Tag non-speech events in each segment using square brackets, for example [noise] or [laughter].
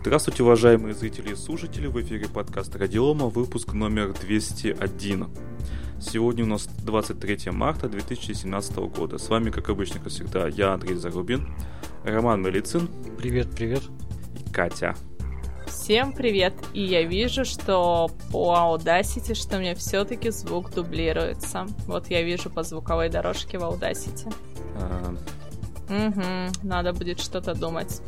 Здравствуйте, уважаемые зрители и слушатели, в эфире подкаста Радиома, выпуск номер 201. Сегодня у нас 23 марта 2017 года. С вами, как обычно, как всегда, я, Андрей Зарубин, Роман Мелицин. Привет, привет. И Катя. Всем привет! И я вижу, что по Audacity, что у меня все-таки звук дублируется. Вот я вижу по звуковой дорожке в Audacity. А... Угу, надо будет что-то думать.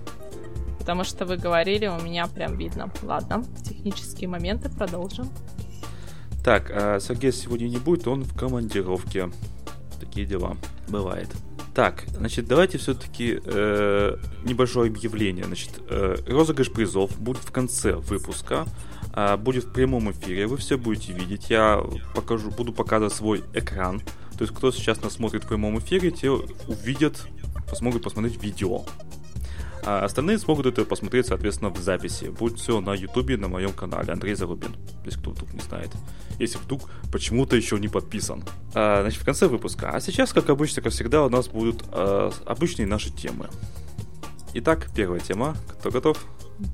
Потому что вы говорили, у меня прям видно. Ладно, технические моменты продолжим. Так, а Сергея сегодня не будет, он в командировке. Такие дела. Бывает. Так, значит, давайте все-таки э, небольшое объявление. Значит, э, розыгрыш призов будет в конце выпуска, э, будет в прямом эфире, вы все будете видеть. Я покажу, буду показывать свой экран. То есть, кто сейчас нас смотрит в прямом эфире, те увидят, смогут посмотреть видео. А остальные смогут это посмотреть, соответственно, в записи. Будет все на ютубе, на моем канале Андрей Зарубин, если кто вдруг не знает. Если вдруг почему-то еще не подписан. А, значит, в конце выпуска. А сейчас, как обычно, как всегда, у нас будут а, обычные наши темы. Итак, первая тема. Кто готов?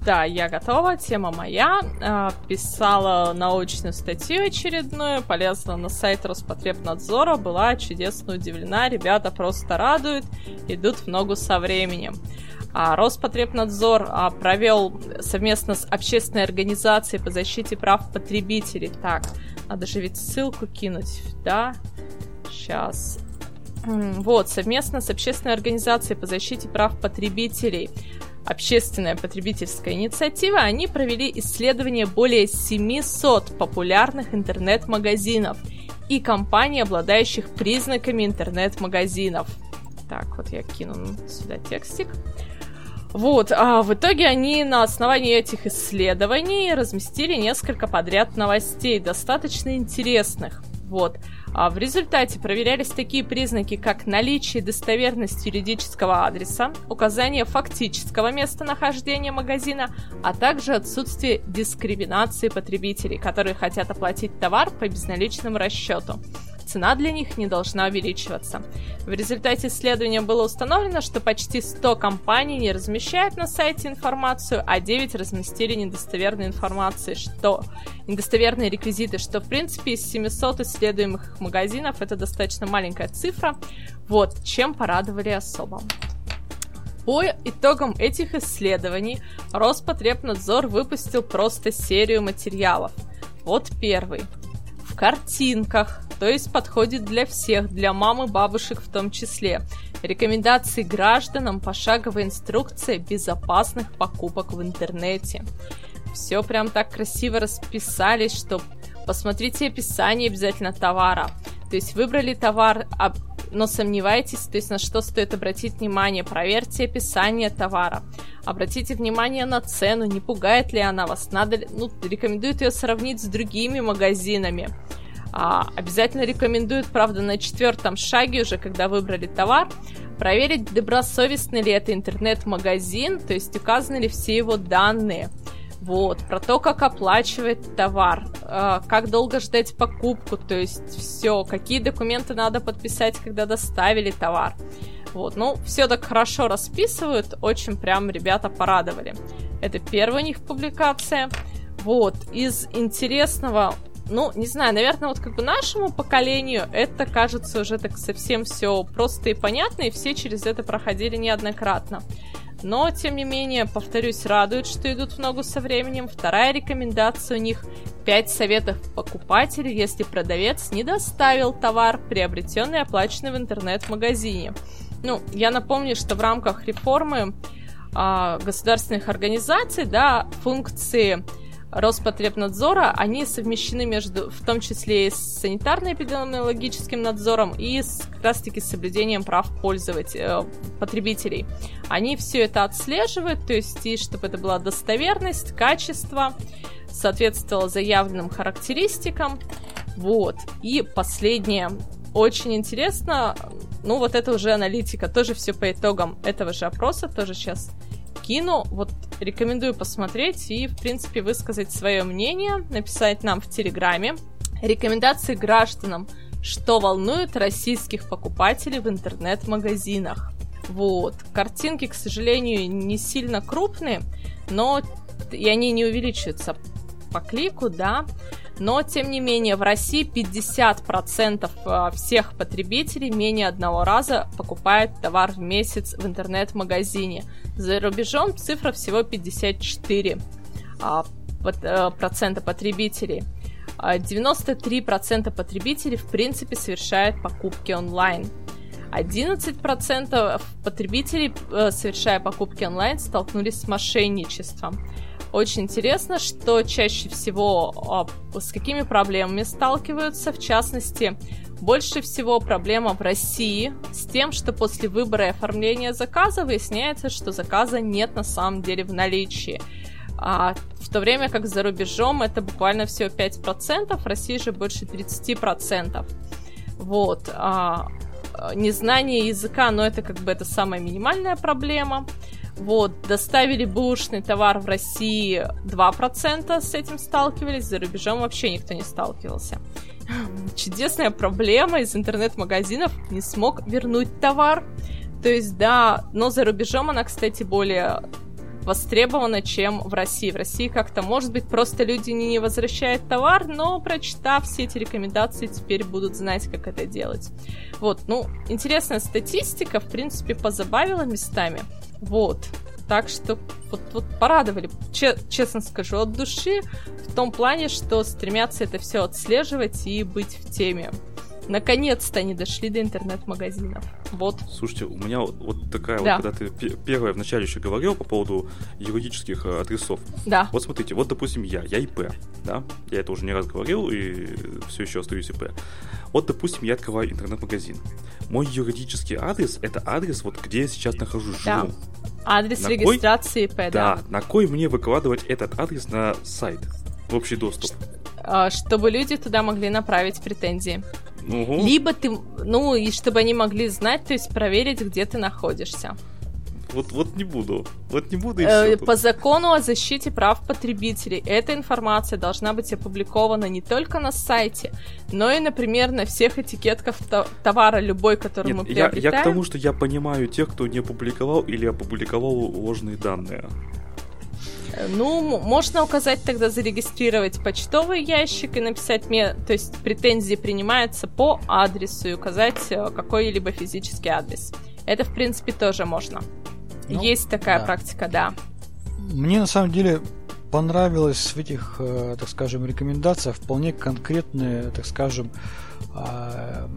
Да, я готова. Тема моя. А, писала научную статью очередную, полезла на сайт Роспотребнадзора, была чудесно удивлена. Ребята просто радуют, идут в ногу со временем. А Роспотребнадзор а, провел совместно с общественной организацией по защите прав потребителей. Так, надо же ведь ссылку кинуть, да? Сейчас. Вот, совместно с общественной организацией по защите прав потребителей общественная потребительская инициатива, они провели исследование более 700 популярных интернет-магазинов и компаний, обладающих признаками интернет-магазинов. Так, вот я кину сюда текстик. Вот, а в итоге они на основании этих исследований разместили несколько подряд новостей, достаточно интересных. Вот. А в результате проверялись такие признаки, как наличие и достоверность юридического адреса, указание фактического местонахождения магазина, а также отсутствие дискриминации потребителей, которые хотят оплатить товар по безналичному расчету цена для них не должна увеличиваться. В результате исследования было установлено, что почти 100 компаний не размещают на сайте информацию, а 9 разместили недостоверные информации, что недостоверные реквизиты, что в принципе из 700 исследуемых магазинов это достаточно маленькая цифра. Вот, чем порадовали особо. По итогам этих исследований Роспотребнадзор выпустил просто серию материалов. Вот первый картинках, то есть подходит для всех, для мам и бабушек в том числе. Рекомендации гражданам, пошаговая инструкция безопасных покупок в интернете. Все прям так красиво расписали, что посмотрите описание обязательно товара. То есть выбрали товар, но сомневаетесь, то есть на что стоит обратить внимание, проверьте описание товара. Обратите внимание на цену, не пугает ли она вас, надо ли, ну, рекомендуют ее сравнить с другими магазинами. А, обязательно рекомендуют, правда, на четвертом шаге уже, когда выбрали товар, проверить, добросовестный ли это интернет-магазин, то есть указаны ли все его данные. Вот, про то, как оплачивать товар, э, как долго ждать покупку, то есть все, какие документы надо подписать, когда доставили товар. Вот, ну, все так хорошо расписывают, очень прям ребята порадовали. Это первая у них публикация. Вот, из интересного ну, не знаю, наверное, вот как бы нашему поколению это кажется уже так совсем все просто и понятно, и все через это проходили неоднократно. Но, тем не менее, повторюсь, радует, что идут в ногу со временем. Вторая рекомендация у них 5 советов покупателю, если продавец не доставил товар, приобретенный и оплаченный в интернет-магазине. Ну, я напомню, что в рамках реформы а, государственных организаций, да, функции Роспотребнадзора, они совмещены между, в том числе и с санитарно-эпидемиологическим надзором и с, как раз-таки с соблюдением прав пользователей, э, потребителей. Они все это отслеживают, то есть и чтобы это была достоверность, качество, соответствовало заявленным характеристикам. Вот. И последнее. Очень интересно, ну вот это уже аналитика, тоже все по итогам этого же опроса, тоже сейчас кину. Вот рекомендую посмотреть и, в принципе, высказать свое мнение, написать нам в Телеграме. Рекомендации гражданам, что волнует российских покупателей в интернет-магазинах. Вот. Картинки, к сожалению, не сильно крупные, но и они не увеличиваются по клику, да, но, тем не менее, в России 50% а, всех потребителей менее одного раза покупают товар в месяц в интернет-магазине. За рубежом цифра всего 54% а, э, потребителей. 93% потребителей в принципе совершают покупки онлайн. 11% потребителей, э, совершая покупки онлайн, столкнулись с мошенничеством. Очень интересно, что чаще всего а, с какими проблемами сталкиваются. В частности, больше всего проблема в России с тем, что после выбора и оформления заказа выясняется, что заказа нет на самом деле в наличии. А в то время как за рубежом это буквально всего 5%, в России же больше 30%. Вот. А, незнание языка, но это как бы это самая минимальная проблема. Вот, доставили бэушный товар в России 2% с этим сталкивались, за рубежом вообще никто не сталкивался. [laughs] Чудесная проблема из интернет-магазинов не смог вернуть товар. То есть, да, но за рубежом она, кстати, более востребована, чем в России. В России как-то, может быть, просто люди не возвращают товар, но прочитав все эти рекомендации, теперь будут знать, как это делать. Вот, ну, интересная статистика, в принципе, позабавила местами. Вот. Так что вот, вот порадовали, че, честно скажу, от души, в том плане, что стремятся это все отслеживать и быть в теме. Наконец-то они дошли до интернет-магазинов. Вот. Слушайте, у меня вот, вот такая да. вот, когда ты первое вначале еще говорил по поводу юридических э, адресов. Да. Вот смотрите, вот допустим я, я ИП, да, я это уже не раз говорил и все еще остаюсь ИП. Вот допустим я открываю интернет-магазин. Мой юридический адрес это адрес вот где я сейчас нахожусь, да. живу. Адрес на регистрации кой... ИП, да. Да, на кой мне выкладывать этот адрес на сайт в общий доступ? А, чтобы люди туда могли направить претензии. Угу. Либо ты, ну, и чтобы они могли знать, то есть проверить, где ты находишься. Вот, вот не буду. Вот не буду и э, По закону о защите прав потребителей эта информация должна быть опубликована не только на сайте, но и, например, на всех этикетках товара любой, который Нет, мы приобретаем. Я, я к тому, что я понимаю тех, кто не опубликовал или опубликовал ложные данные. Ну, можно указать тогда зарегистрировать почтовый ящик и написать мне, то есть претензии принимаются по адресу и указать э, какой-либо физический адрес. Это, в принципе, тоже можно. Ну, Есть такая да. практика, да. Мне на самом деле понравилось в этих, э, так скажем, рекомендациях вполне конкретные, так скажем, а,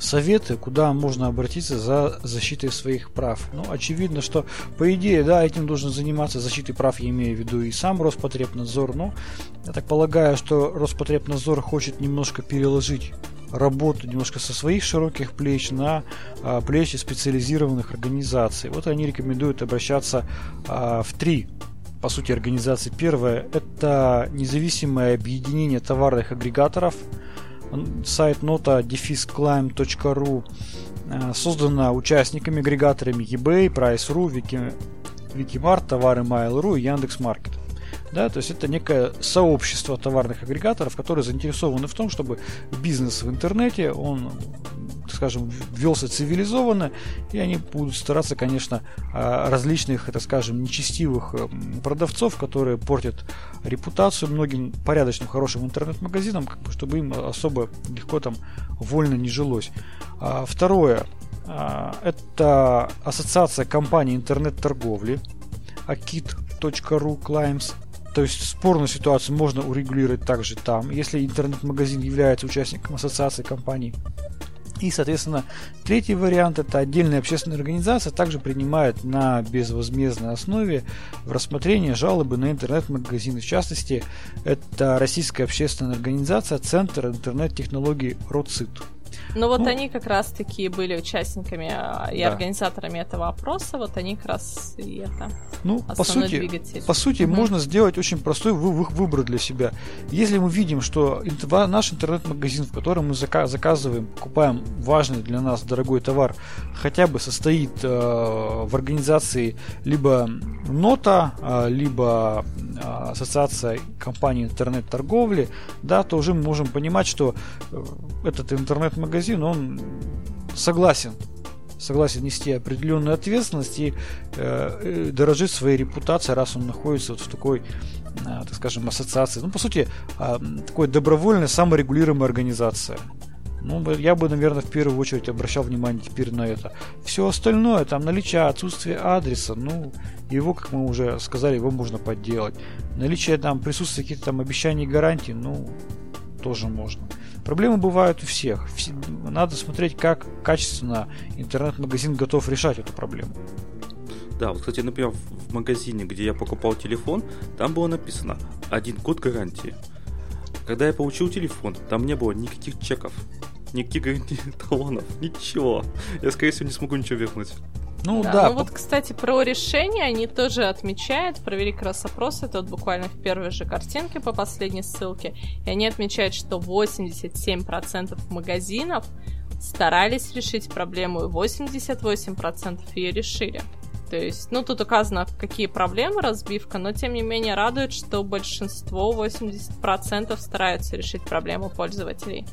советы, куда можно обратиться за защитой своих прав. Ну, очевидно, что, по идее, да, этим должен заниматься защитой прав, я имею в виду и сам Роспотребнадзор, но я так полагаю, что Роспотребнадзор хочет немножко переложить работу немножко со своих широких плеч на а, плечи специализированных организаций. Вот они рекомендуют обращаться а, в три по сути организации. Первое – это независимое объединение товарных агрегаторов – сайт nota-climb.ru э, создана участниками, агрегаторами eBay, Price.ru, Wiki, Wikimart, товары Mail.ru и Яндекс.Маркет. Да, то есть это некое сообщество товарных агрегаторов, которые заинтересованы в том, чтобы бизнес в интернете, он скажем, велся цивилизованно, и они будут стараться, конечно, а, различных, так скажем, нечестивых э, продавцов, которые портят репутацию многим порядочным, хорошим интернет-магазинам, чтобы им особо легко там вольно не жилось. А, второе, а, это ассоциация компаний интернет-торговли, akit.ru Climbs, то есть спорную ситуацию можно урегулировать также там, если интернет-магазин является участником ассоциации компаний. И, соответственно, третий вариант – это отдельная общественная организация также принимает на безвозмездной основе в рассмотрение жалобы на интернет-магазины. В частности, это Российская общественная организация Центр интернет-технологий РОЦИТ. Ну вот ну, они как раз таки были участниками а, и да. организаторами этого опроса, вот они как раз и это. Ну, по сути, двигатель. по сути, угу. можно сделать очень простой выбор для себя. Если мы видим, что наш интернет-магазин, в котором мы заказываем, покупаем важный для нас дорогой товар, хотя бы состоит э, в организации либо нота, э, либо э, ассоциация компаний интернет-торговли, да, то уже мы можем понимать, что э, этот интернет-магазин магазин, он согласен согласен нести определенную ответственность и э, дорожит своей репутацией, раз он находится вот в такой, э, так скажем, ассоциации. Ну, по сути, э, такой добровольная саморегулируемая организация. Ну, я бы, наверное, в первую очередь обращал внимание теперь на это. Все остальное, там наличие, отсутствие адреса, ну, его, как мы уже сказали, его можно подделать. Наличие там присутствия каких-то там обещаний и гарантий, ну, тоже можно. Проблемы бывают у всех. Надо смотреть, как качественно интернет-магазин готов решать эту проблему. Да, вот, кстати, например, в магазине, где я покупал телефон, там было написано «один год гарантии». Когда я получил телефон, там не было никаких чеков никаких [laughs] талонов, ничего. Я, скорее всего, не смогу ничего вернуть. Ну да. да ну вот, кстати, про решение они тоже отмечают, провели как раз опрос, это вот буквально в первой же картинке по последней ссылке, и они отмечают, что 87% магазинов старались решить проблему, и 88% ее решили. То есть, ну, тут указано, какие проблемы разбивка, но, тем не менее, радует, что большинство, 80% стараются решить проблему пользователей.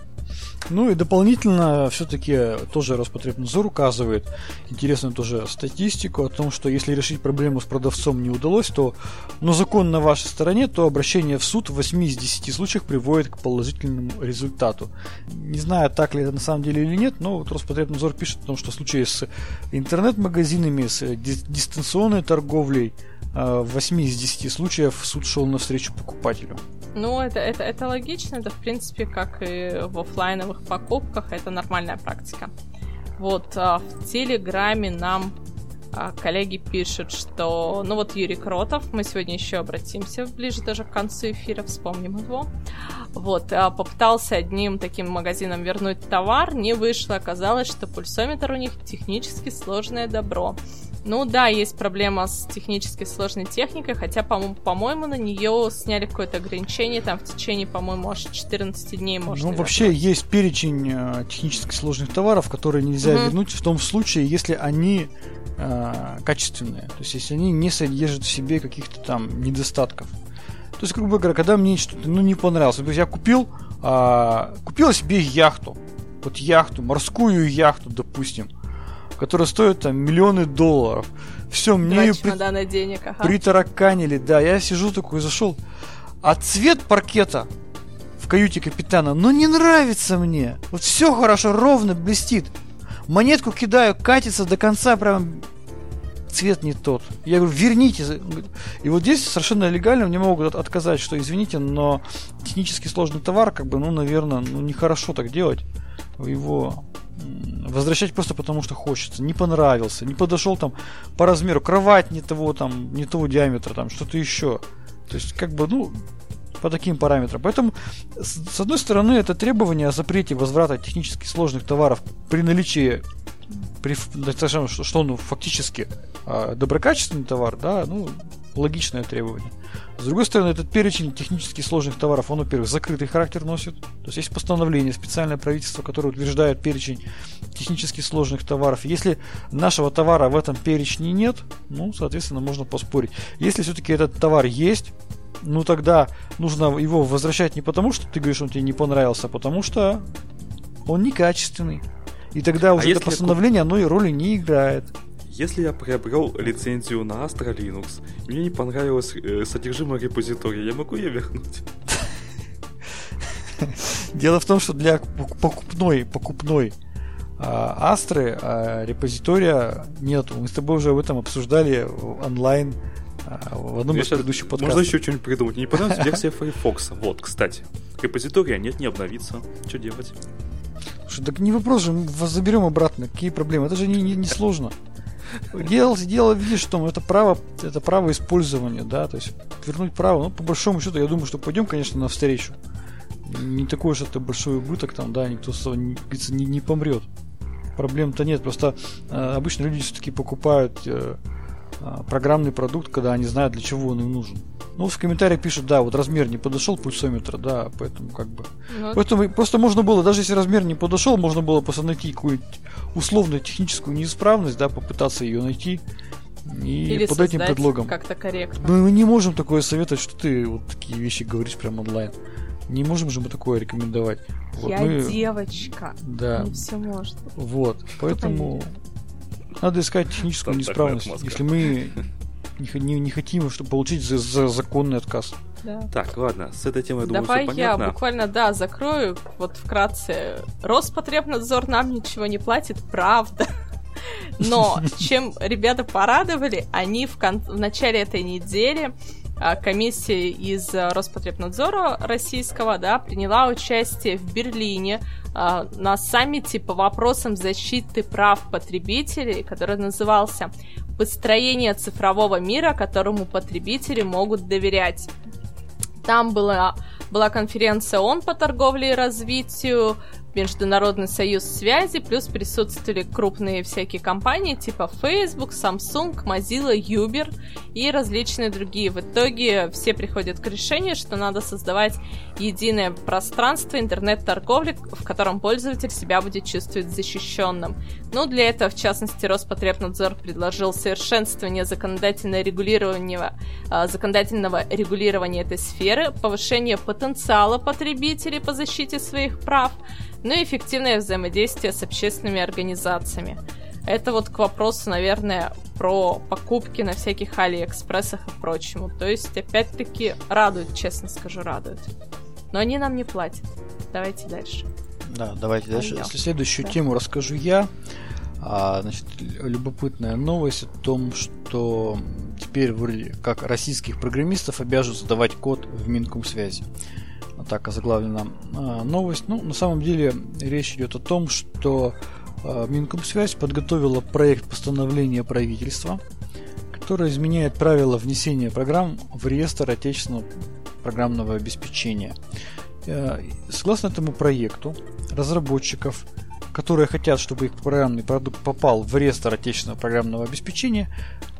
Ну и дополнительно все-таки тоже Роспотребнадзор указывает интересную тоже статистику о том, что если решить проблему с продавцом не удалось, то, но закон на вашей стороне, то обращение в суд в 8 из 10 случаях приводит к положительному результату. Не знаю, так ли это на самом деле или нет, но вот Роспотребнадзор пишет о том, что в случае с интернет-магазинами, с дистанционной торговлей, в 8 из 10 случаев суд шел навстречу покупателю. Ну, это, это, это логично, это в принципе как и в офлайновых покупках, это нормальная практика. Вот а, в Телеграме нам а, коллеги пишут, что, ну вот Юрий Кротов, мы сегодня еще обратимся ближе даже к концу эфира, вспомним его. Вот, а, попытался одним таким магазином вернуть товар, не вышло, оказалось, что пульсометр у них технически сложное добро. Ну да, есть проблема с технически сложной техникой, хотя, по-моему, по-моему на нее сняли какое-то ограничение, там в течение, по-моему, аж 14 дней можно. Ну, вообще вернуть. есть перечень э, технически сложных товаров, которые нельзя угу. вернуть в том случае, если они э, качественные. То есть, если они не содержат в себе каких-то там недостатков. То есть, грубо говоря, когда мне что-то ну, не понравилось, то есть я купил, э, купил себе яхту, вот яхту, морскую яхту, допустим, которая стоит там миллионы долларов. Все, мне ее при... денег, ага. притараканили, да. Я сижу такой, зашел. А цвет паркета в каюте капитана, ну не нравится мне. Вот все хорошо, ровно блестит. Монетку кидаю, катится до конца, прям цвет не тот. Я говорю, верните. И вот здесь совершенно легально мне могут отказать, что извините, но технически сложный товар, как бы, ну, наверное, ну, нехорошо так делать. Его возвращать просто потому, что хочется. Не понравился, не подошел там по размеру, кровать не того там, не того диаметра, там что-то еще. То есть, как бы, ну, по таким параметрам. Поэтому, с одной стороны, это требование о запрете возврата технически сложных товаров при наличии при, что он фактически а, доброкачественный товар, да, ну, логичное требование. С другой стороны, этот перечень технически сложных товаров, он, во-первых, закрытый характер носит. То есть есть постановление, специальное правительство, которое утверждает перечень технически сложных товаров. Если нашего товара в этом перечне нет, ну, соответственно, можно поспорить. Если все-таки этот товар есть, ну тогда нужно его возвращать не потому, что ты говоришь, он тебе не понравился, а потому что он некачественный. И тогда а уже а это постановление, оно и роли не играет. Если я приобрел лицензию на Astra Linux, мне не понравилось э, содержимое репозитория, я могу ее вернуть? Дело в том, что для покупной, покупной а, Астры а, репозитория нету. Мы с тобой уже об этом обсуждали онлайн а, в одном из предыдущих подкастов. Можно еще что-нибудь придумать. Не понравилась [laughs] версия Firefox. Вот, кстати. Репозитория нет, не обновится. Что делать? Слушай, так не вопрос же, мы вас заберем обратно. Какие проблемы? Это же не, не, не сложно. Дело, дело, видишь, что это право, это право использования, да, то есть вернуть право, ну, по большому счету, я думаю, что пойдем, конечно, навстречу. Не такой уж это большой убыток, там, да, никто не, не, не помрет. Проблем-то нет, просто э, обычно люди все-таки покупают э, программный продукт, когда они знают, для чего он им нужен. Ну, в комментариях пишут, да, вот размер не подошел пульсометра, да, поэтому как бы. Вот. Поэтому просто можно было, даже если размер не подошел, можно было просто найти какую-нибудь условную техническую неисправность, да, попытаться ее найти. И Или под этим предлогом. Как-то корректно. Мы не можем такое советовать, что ты вот такие вещи говоришь прямо онлайн. Не можем же мы такое рекомендовать. Вот Я мы... девочка. Да. Мне все может. Вот. Поэтому. Надо искать техническую неисправность, если мы не, не, не хотим чтобы получить за, за законный отказ. Да. Так, ладно, с этой темой, думаю, Давай я буквально, да, закрою, вот вкратце. Роспотребнадзор нам ничего не платит, правда. Но чем ребята порадовали, они в, кон- в начале этой недели комиссия из Роспотребнадзора российского, да, приняла участие в Берлине а, на саммите по вопросам защиты прав потребителей, который назывался «Построение цифрового мира, которому потребители могут доверять». Там была, была конференция ООН по торговле и развитию, Международный союз связи, плюс присутствовали крупные всякие компании типа Facebook, Samsung, Mozilla, Uber и различные другие. В итоге все приходят к решению, что надо создавать единое пространство интернет-торговли, в котором пользователь себя будет чувствовать защищенным. Ну, для этого, в частности, Роспотребнадзор предложил совершенствование законодательного регулирования, а, законодательного регулирования этой сферы, повышение потенциала потребителей по защите своих прав, ну и эффективное взаимодействие с общественными организациями. Это вот к вопросу, наверное, про покупки на всяких Алиэкспрессах и прочему. То есть, опять-таки, радует, честно скажу, радует. Но они нам не платят. Давайте дальше. Да, давайте а дальше. Если следующую тему расскажу я. А, значит, любопытная новость о том, что теперь вроде как российских программистов обяжут сдавать код в Минкомсвязи. связи так озаглавлена а, новость. Ну, на самом деле речь идет о том, что а, Минкомсвязь подготовила проект постановления правительства, которое изменяет правила внесения программ в реестр отечественного программного обеспечения. Э, согласно этому проекту, разработчиков, которые хотят, чтобы их программный продукт попал в реестр отечественного программного обеспечения,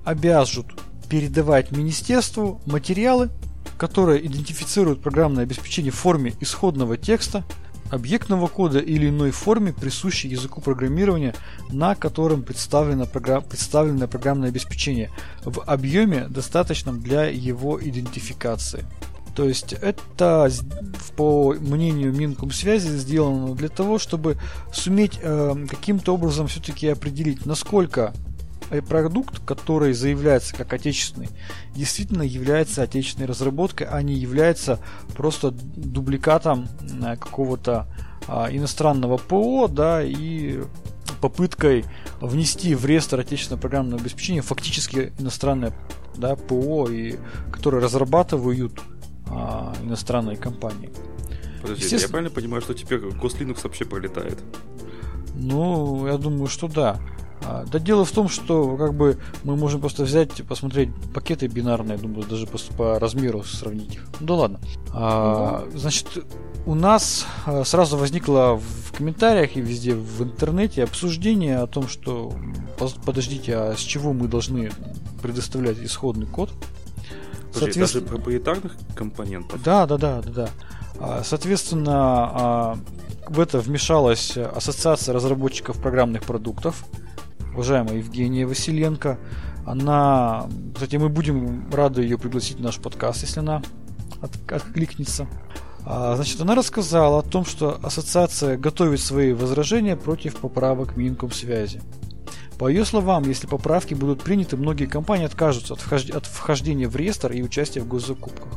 обяжут передавать министерству материалы, которая идентифицирует программное обеспечение в форме исходного текста, объектного кода или иной форме, присущей языку программирования, на котором представлено, программ, представленное программное обеспечение, в объеме, достаточном для его идентификации. То есть это, по мнению Минкомсвязи, сделано для того, чтобы суметь э, каким-то образом все-таки определить, насколько продукт, который заявляется как отечественный, действительно является отечественной разработкой, а не является просто дубликатом э, какого-то а, иностранного ПО, да, и попыткой внести в реестр отечественного программного обеспечения фактически иностранное да, ПО, и, которые разрабатывают а, иностранные компании. Подожди, я правильно понимаю, что теперь Гослинукс вообще пролетает? Ну, я думаю, что да. А, да дело в том, что как бы мы можем просто взять, посмотреть пакеты бинарные, думаю, даже по, по размеру сравнить их. Ну да ладно. А, значит, у нас а, сразу возникло в комментариях и везде в интернете обсуждение о том, что подождите, а с чего мы должны предоставлять исходный код? Соответственно... даже проприетарных компонентов? Да, да, да, да, да. А, соответственно, в это вмешалась Ассоциация разработчиков программных продуктов, уважаемая Евгения Василенко. Она, кстати, мы будем рады ее пригласить в наш подкаст, если она от, откликнется. А, значит, она рассказала о том, что ассоциация готовит свои возражения против поправок Минкомсвязи. По ее словам, если поправки будут приняты, многие компании откажутся от, вхож... от вхождения в реестр и участия в госзакупках.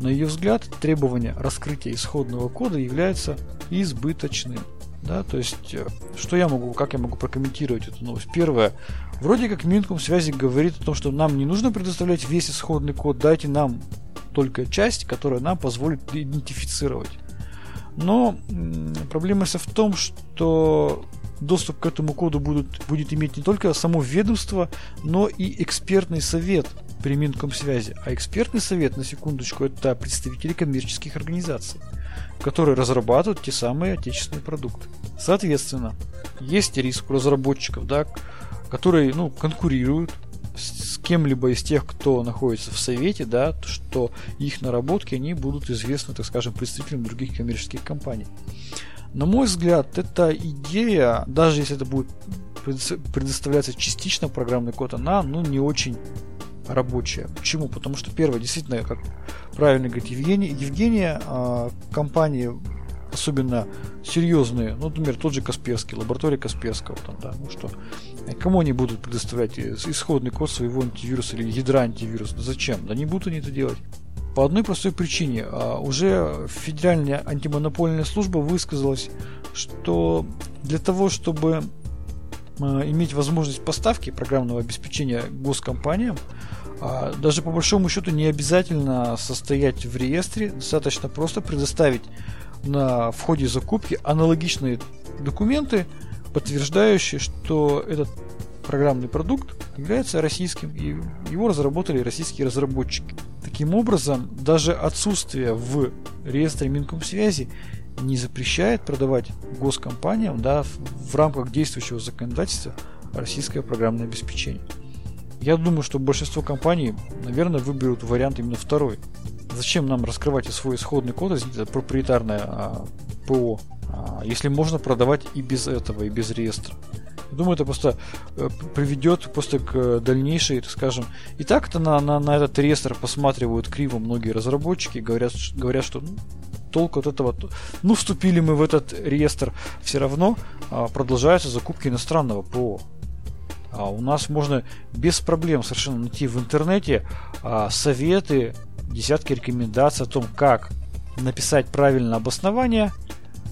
На ее взгляд, требование раскрытия исходного кода является избыточным. Да, то есть, э, что я могу, как я могу прокомментировать эту новость? Первое. Вроде как Минком связи говорит о том, что нам не нужно предоставлять весь исходный код, дайте нам только часть, которая нам позволит идентифицировать. Но проблема в том, что доступ к этому коду будут, будет иметь не только само ведомство, но и экспертный совет при Минкомсвязи. А экспертный совет, на секундочку, это представители коммерческих организаций которые разрабатывают те самые отечественные продукты. Соответственно, есть риск у разработчиков, да, которые ну, конкурируют с кем-либо из тех, кто находится в совете, да, что их наработки они будут известны, так скажем, представителям других коммерческих компаний. На мой взгляд, эта идея, даже если это будет предоставляться частично программный код, она ну, не очень рабочая. Почему? Потому что первое, действительно, как правильно говорит Евгений, Евгения, а, компании особенно серьезные, ну, например, тот же Касперский, лаборатория Касперского, там, да, ну что, кому они будут предоставлять исходный код своего антивируса или ядра антивируса? Да зачем? Да не будут они это делать. По одной простой причине. А, уже Федеральная антимонопольная служба высказалась, что для того, чтобы а, иметь возможность поставки программного обеспечения госкомпаниям, а, даже по большому счету не обязательно состоять в реестре, достаточно просто предоставить на входе закупки аналогичные документы, подтверждающие, что этот программный продукт является российским, и его разработали российские разработчики. Таким образом, даже отсутствие в реестре Минкомсвязи не запрещает продавать госкомпаниям да, в, рамках действующего законодательства российское программное обеспечение. Я думаю, что большинство компаний, наверное, выберут вариант именно второй. Зачем нам раскрывать свой исходный код, извините, проприетарное а, ПО, а, если можно продавать и без этого, и без реестра? Думаю, это просто э, приведет просто к дальнейшей, так скажем. И так то на, на, на этот реестр посматривают криво многие разработчики, говорят, говорят, что ну, толку от этого. Ну, вступили мы в этот реестр, все равно а, продолжаются закупки иностранного ПО. А у нас можно без проблем совершенно найти в интернете а, советы, десятки рекомендаций о том, как написать правильное обоснование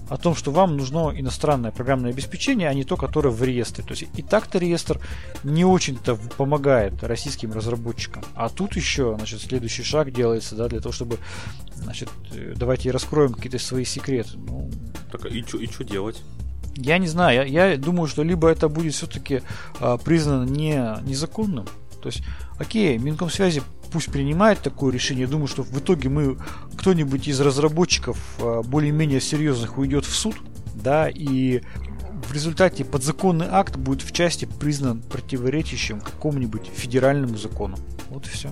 о том, что вам нужно иностранное программное обеспечение, а не то, которое в реестре. То есть и так-то реестр не очень-то помогает российским разработчикам. А тут еще, значит, следующий шаг делается, да, для того, чтобы, значит, э, давайте раскроем какие-то свои секреты. Ну, так и что и делать? Я не знаю, я, я думаю, что либо это будет все-таки а, признано не, незаконным, то есть, окей, Минкомсвязи пусть принимает такое решение. Думаю, что в итоге мы кто-нибудь из разработчиков а, более-менее серьезных уйдет в суд, да, и в результате подзаконный акт будет в части признан противоречащим какому-нибудь федеральному закону. Вот и все.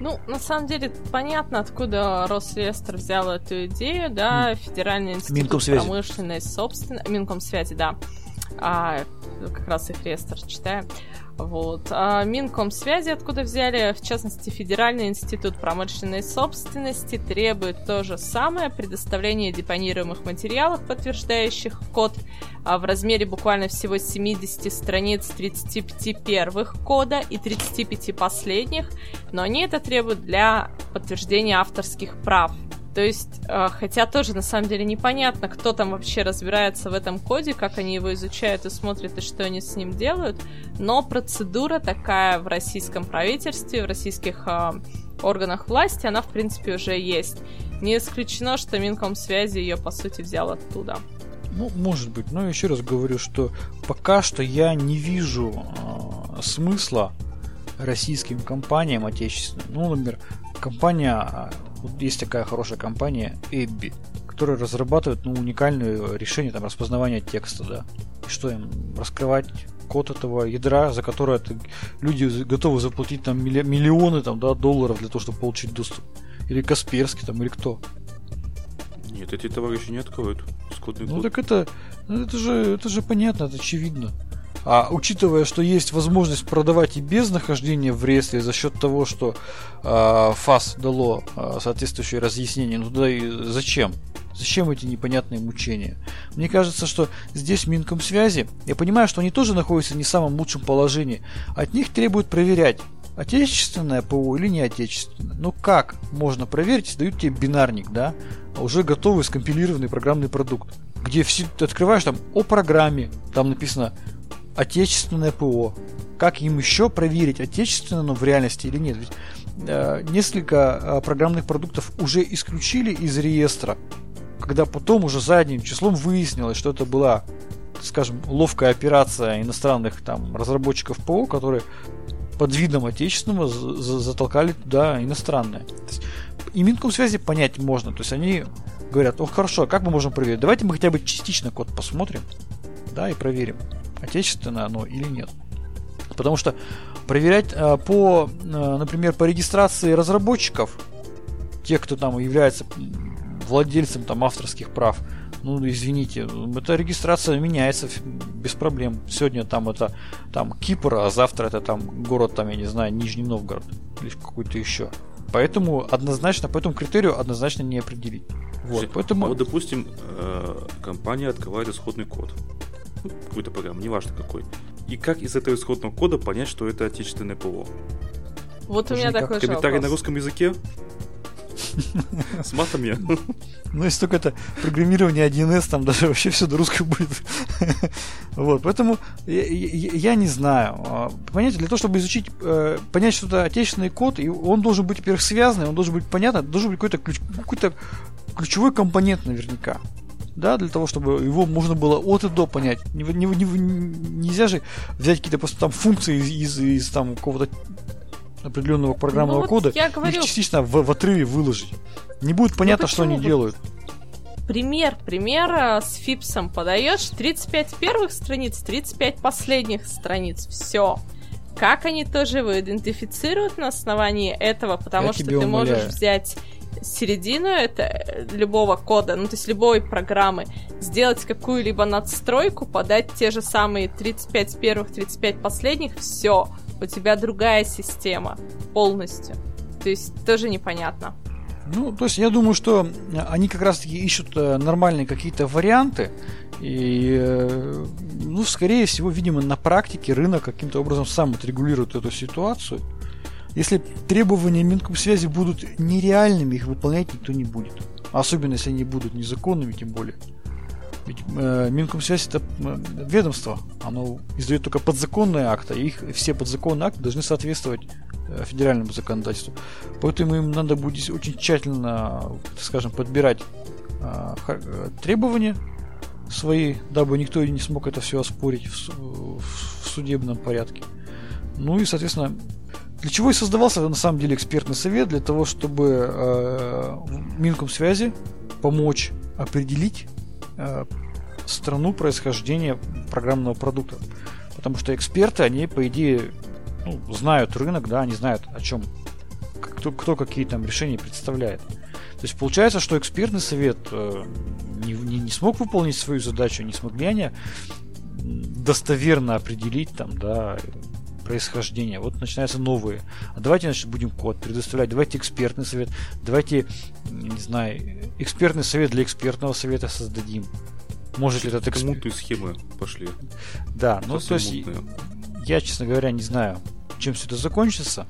Ну, на самом деле, понятно, откуда Росреестр взял эту идею, да, Федеральный институт Минкомсвязи. промышленной собственности, Минкомсвязи, да, а, как раз их реестр читаю. Вот. А Минкомсвязи откуда взяли? В частности, Федеральный институт промышленной собственности требует то же самое предоставление депонируемых материалов, подтверждающих код а в размере буквально всего 70 страниц 35 первых кода и 35 последних, но они это требуют для подтверждения авторских прав. То есть, э, хотя тоже на самом деле непонятно, кто там вообще разбирается в этом коде, как они его изучают и смотрят, и что они с ним делают, но процедура такая в российском правительстве, в российских э, органах власти, она в принципе уже есть. Не исключено, что Минкомсвязи ее по сути взял оттуда. Ну, может быть, но еще раз говорю, что пока что я не вижу э, смысла российским компаниям отечественным. Ну, например, компания вот есть такая хорошая компания Эбби, которая разрабатывает ну, уникальное решение там, распознавания текста, да. И что им раскрывать код этого ядра, за которое люди готовы заплатить там миллионы там, да, долларов для того, чтобы получить доступ. Или Касперский там, или кто. Нет, эти товарищи не откроют. Скотный ну так это, ну, это же, это же понятно, это очевидно. А учитывая, что есть возможность продавать и без нахождения в реестре за счет того, что э, ФАС дало э, соответствующее разъяснение, ну да и зачем? Зачем эти непонятные мучения? Мне кажется, что здесь Минкомсвязи, я понимаю, что они тоже находятся в не самом лучшем положении. От них требуют проверять, отечественное ПО или не отечественное. Ну как можно проверить, дают тебе бинарник, да, а уже готовый скомпилированный программный продукт, где все, ты открываешь там о программе, там написано отечественное ПО. Как им еще проверить, отечественное оно в реальности или нет? Ведь э, несколько э, программных продуктов уже исключили из реестра, когда потом уже задним числом выяснилось, что это была, скажем, ловкая операция иностранных там разработчиков ПО, которые под видом отечественного затолкали туда иностранное. То есть, и Минкомсвязи понять можно. То есть они говорят, ох, хорошо, а как мы можем проверить? Давайте мы хотя бы частично код посмотрим, да, и проверим отечественное оно или нет. Потому что проверять э, по, э, например, по регистрации разработчиков, тех, кто там является владельцем там авторских прав, ну извините, эта регистрация меняется без проблем. Сегодня там это там Кипр, а завтра это там город там, я не знаю, Нижний Новгород или какой-то еще. Поэтому однозначно, по этому критерию однозначно не определить. Вот, поэтому... А вот, допустим, э, компания открывает исходный код. Ну, какую-то программу, неважно какой. И как из этого исходного кода понять, что это отечественное ПО? Вот у меня такой же Комментарий на русском языке? С матами. Ну, если только это программирование 1С, там даже вообще все до русского будет. Вот, поэтому я, я, я не знаю. А, понимаете, для того, чтобы изучить, э, понять что-то отечественный код, и он должен быть, во-первых, связанный, он должен быть понятный, должен быть какой-то ключ, какой-то ключевой компонент наверняка. Да, для того, чтобы его можно было от и до понять. Не, не, не, нельзя же взять какие-то просто там функции из, из, из там какого-то определенного программного ну, вот кода я говорю... их частично в, в отрыве выложить. Не будет понятно, ну, что они делают. Пример, пример с фипсом подаешь 35 первых страниц, 35 последних страниц. Все. Как они тоже его идентифицируют на основании этого, потому я что ты умоляю. можешь взять середину это любого кода, ну то есть любой программы, сделать какую-либо надстройку, подать те же самые 35 первых, 35 последних, все, у тебя другая система полностью. То есть тоже непонятно. Ну, то есть я думаю, что они как раз-таки ищут э, нормальные какие-то варианты. И, э, ну, скорее всего, видимо, на практике рынок каким-то образом сам отрегулирует эту ситуацию. Если требования Минкомсвязи будут нереальными, их выполнять никто не будет. Особенно, если они будут незаконными, тем более. Ведь э, Минкомсвязь это э, ведомство, оно издает только подзаконные акты, и их все подзаконные акты должны соответствовать э, федеральному законодательству. Поэтому им надо будет очень тщательно, скажем, подбирать э, требования свои, дабы никто не смог это все оспорить в, в судебном порядке. Ну и, соответственно, для чего и создавался на самом деле экспертный совет? Для того, чтобы э, Минкомсвязи помочь определить Э, страну происхождения программного продукта. Потому что эксперты, они, по идее, ну, знают рынок, да, они знают, о чем, кто, кто какие там решения представляет. То есть получается, что экспертный совет э, не, не, не смог выполнить свою задачу, не смогли они достоверно определить там, да, происхождение. Вот начинаются новые. А давайте, значит, будем код предоставлять. Давайте экспертный совет. Давайте, не знаю, экспертный совет для экспертного совета создадим. Может ли этот эксперт... Мутные схемы пошли. Да, ну то есть мутные. я, честно говоря, не знаю, чем все это закончится.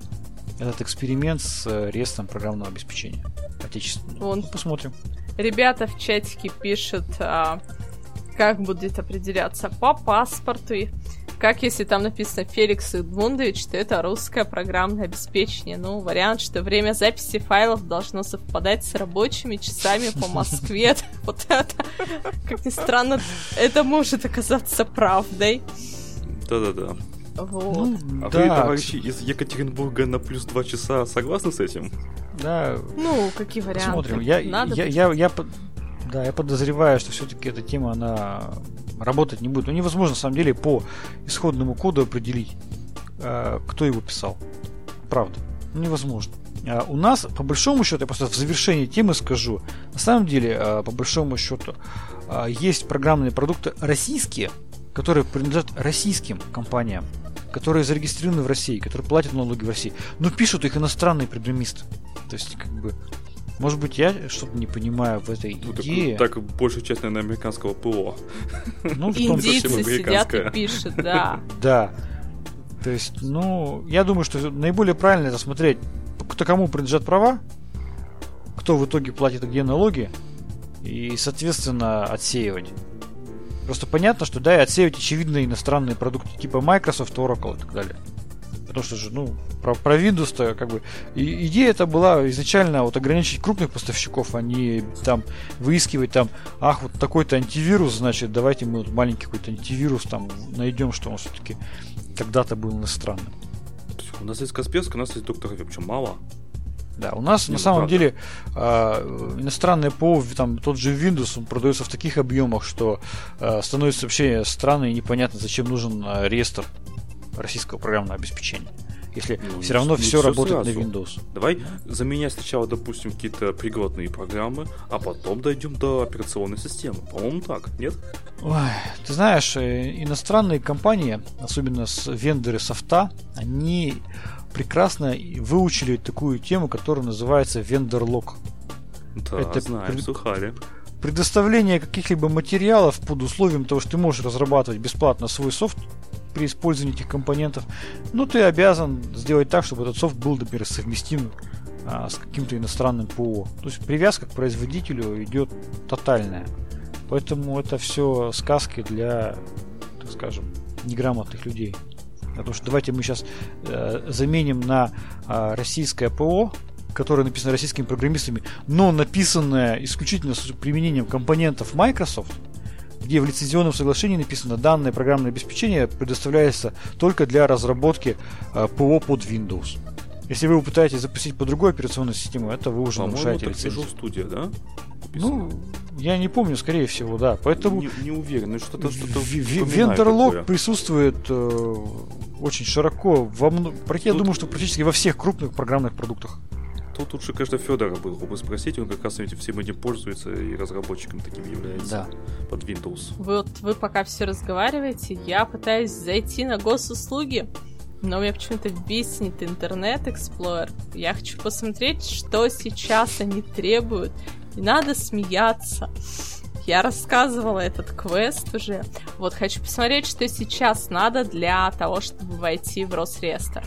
Этот эксперимент с э, рестом программного обеспечения отечественного. Вон. Ну, посмотрим. Ребята в чатике пишут, а, как будет определяться по паспорту. Как если там написано Феликс Эдмундович, то это русское программное обеспечение. Ну, вариант, что время записи файлов должно совпадать с рабочими часами по Москве. Вот это, как ни странно, это может оказаться правдой. Да-да-да. Вот. Ну, а да. вы, товарищи, из Екатеринбурга на плюс два часа согласны с этим? Да. Ну, какие варианты? Посмотрим. Я, Надо я, я, я, да, я подозреваю, что все-таки эта тема, она работать не будет. Ну, невозможно, на самом деле, по исходному коду определить, э, кто его писал. Правда. Ну, невозможно. А у нас, по большому счету, я просто в завершении темы скажу, на самом деле, э, по большому счету, э, есть программные продукты российские, которые принадлежат российским компаниям, которые зарегистрированы в России, которые платят налоги в России, но пишут их иностранные программисты. То есть, как бы, может быть, я что-то не понимаю в этой ну, идее. Так, так большая часть, наверное, американского ПО. Ну, в том Индийцы сидят и пишут, да. [laughs] Да. То есть, ну, я думаю, что наиболее правильно это смотреть, кто кому принадлежат права, кто в итоге платит где налоги, и, соответственно, отсеивать. Просто понятно, что да, и отсеивать очевидные иностранные продукты типа Microsoft, Oracle и так далее. Потому что же, ну, про, про Windows-то как бы... И, идея это была изначально вот ограничить крупных поставщиков, а не там выискивать там, ах, вот такой-то антивирус, значит, давайте мы вот маленький какой-то антивирус там найдем, что он все-таки когда-то был иностранным. У нас есть Касперск, у нас есть доктор причем мало. Да, у нас не, на самом правда. деле э, иностранный ПО, там тот же Windows, он продается в таких объемах, что э, становится вообще странно и непонятно, зачем нужен э, реестр российского программного обеспечения. Если ну, все равно все, все работает сразу. на Windows. Давай заменять сначала, допустим, какие-то пригодные программы, а потом дойдем до операционной системы. По-моему, так, нет? Ой, ты знаешь, э, иностранные компании, особенно с вендоры софта, они прекрасно выучили такую тему, которая называется vendor lock. Да, это знаем, пред... сухари. Предоставление каких-либо материалов под условием того, что ты можешь разрабатывать бесплатно свой софт при использовании этих компонентов, ну ты обязан сделать так, чтобы этот софт был, например, совместим а, с каким-то иностранным ПО. То есть привязка к производителю идет тотальная. Поэтому это все сказки для, так скажем, неграмотных людей. Потому что давайте мы сейчас э, заменим на э, российское ПО, которое написано российскими программистами, но написанное исключительно с применением компонентов Microsoft, где в лицензионном соглашении написано данное программное обеспечение предоставляется только для разработки э, ПО под Windows. Если вы пытаетесь запустить по другой операционной системе, это вы уже нарушаете лицензию. студия, да? Ну, я не помню, скорее всего, да. Поэтому не, не уверен, что-то что-то. Вендерлог присутствует э, очень широко. Во, Тут... Я думаю, что практически во всех крупных программных продуктах. Тут лучше, конечно, Федора было бы спросить, он как раз этим всем этим пользуется и разработчиком таким является да. под Windows. Вот вы пока все разговариваете, я пытаюсь зайти на госуслуги но у меня почему-то бесит интернет Explorer. Я хочу посмотреть, что сейчас они требуют. И надо смеяться. Я рассказывала этот квест уже. Вот хочу посмотреть, что сейчас надо для того, чтобы войти в Росреестр.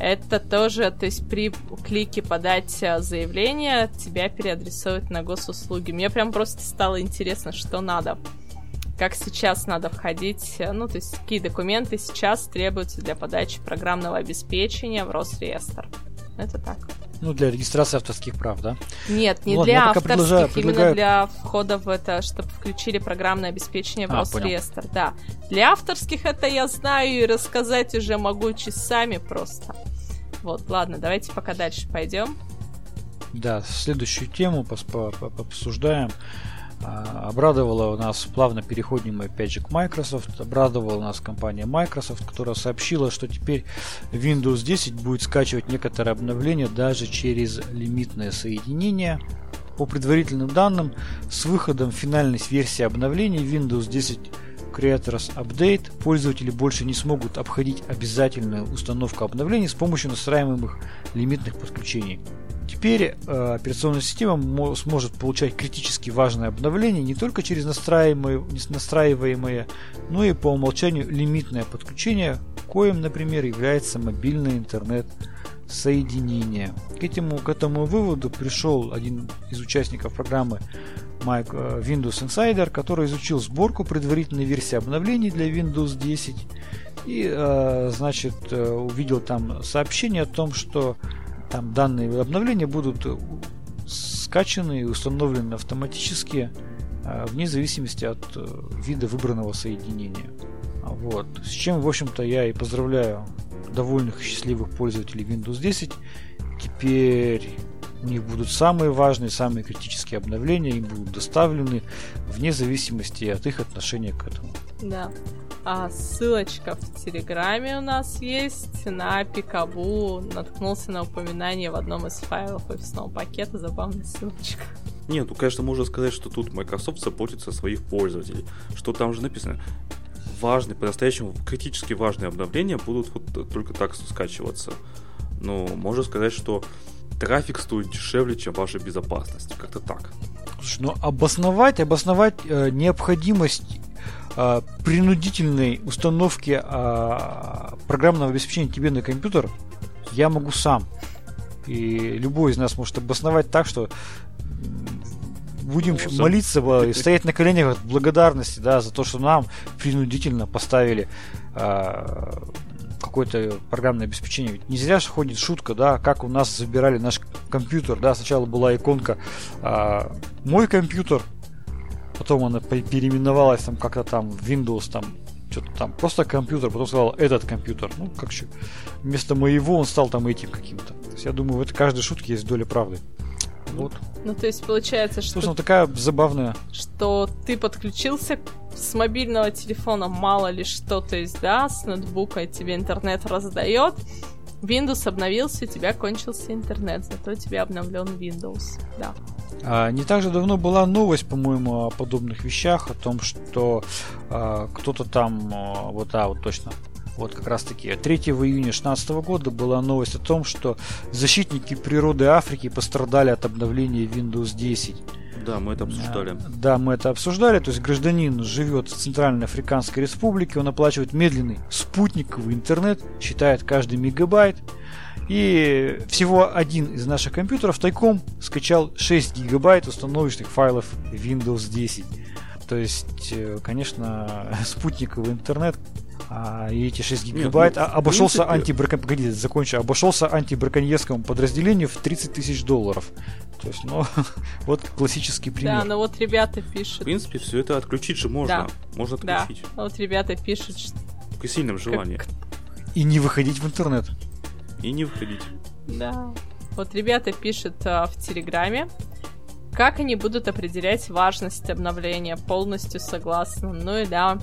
Это тоже, то есть при клике подать э, заявление тебя переадресуют на госуслуги. Мне прям просто стало интересно, что надо как сейчас надо входить, э, ну, то есть какие документы сейчас требуются для подачи программного обеспечения в Росреестр. Это так. Ну, для регистрации авторских прав, да? Нет, не ну, для авторских, предлагаю, именно для входа в это, чтобы включили программное обеспечение в а, Росреестр, понял. да. Для авторских это я знаю и рассказать уже могу часами просто. Вот, ладно, давайте пока дальше пойдем. Да, следующую тему обсуждаем. А, обрадовала нас, плавно переходим опять же к Microsoft, обрадовала нас компания Microsoft, которая сообщила, что теперь Windows 10 будет скачивать некоторые обновления даже через лимитное соединение. По предварительным данным, с выходом финальной версии обновлений Windows 10 Creators Update пользователи больше не смогут обходить обязательную установку обновлений с помощью настраиваемых лимитных подключений. Теперь э, операционная система сможет получать критически важные обновления не только через настраиваемые, настраиваемые, но и по умолчанию лимитное подключение, коим, например, является мобильное интернет соединение. К этому, к этому выводу пришел один из участников программы Mike, э, Windows Insider, который изучил сборку предварительной версии обновлений для Windows 10 и, э, значит, увидел там сообщение о том, что там данные обновления будут скачаны и установлены автоматически а, вне зависимости от э, вида выбранного соединения. Вот. С чем, в общем-то, я и поздравляю довольных и счастливых пользователей Windows 10. Теперь у них будут самые важные, самые критические обновления, им будут доставлены вне зависимости от их отношения к этому. Да. А ссылочка в Телеграме у нас есть на Пикабу. Наткнулся на упоминание в одном из файлов офисного пакета. Забавная ссылочка. Нет, ну, конечно, можно сказать, что тут Microsoft заботится о своих пользователей. Что там же написано? Важные, по-настоящему критически важные обновления будут вот только так скачиваться. Ну, можно сказать, что трафик стоит дешевле, чем ваша безопасность. Как-то так. Слушай, ну обосновать, обосновать э, необходимость э, принудительной установки э, программного обеспечения тебе на компьютер я могу сам. И любой из нас может обосновать так, что будем ну, молиться, сам... стоять на коленях от благодарности, да, за то, что нам принудительно поставили э, какое-то программное обеспечение. Ведь не зря же ходит шутка, да, как у нас забирали наш компьютер, да, сначала была иконка э, мой компьютер, Потом она переименовалась там как-то там в Windows, там что-то там просто компьютер, потом сказал этот компьютер. Ну, как еще. Вместо моего он стал там этим каким-то. То есть я думаю, в этой каждой шутке есть доля правды. Вот. Ну, то есть получается, что... Собственно, такая забавная. Что ты подключился с мобильного телефона, мало ли что, то есть, да, с ноутбука тебе интернет раздает, Windows обновился, у тебя кончился интернет, зато у тебя обновлен Windows, да. А, не так же давно была новость, по-моему, о подобных вещах, о том, что а, кто-то там, а, вот, да, вот точно, Вот как раз таки 3 июня 2016 года была новость о том, что защитники природы Африки пострадали от обновления Windows 10. Да, мы это обсуждали. Да, мы это обсуждали. То есть гражданин живет в Центральной Африканской Республике, он оплачивает медленный спутниковый интернет, считает каждый мегабайт. И всего один из наших компьютеров тайком скачал 6 гигабайт установочных файлов Windows 10. То есть, э, конечно, [laughs] спутниковый интернет а, и эти 6 гигабайт Нет, ну, обошелся принципе... антибракон... Погодите, закончу. Обошелся антибраконьерскому подразделению в 30 тысяч долларов. То есть, ну, [laughs] вот классический пример. Да, но вот ребята пишут. В принципе, все это отключить же можно. Да. Можно отключить. Да, вот ребята пишут, что... Желании. Как... И не выходить в интернет. И не выходить. Да. Вот ребята пишут а, в Телеграме, как они будут определять важность обновления? Полностью согласна. Ну и да,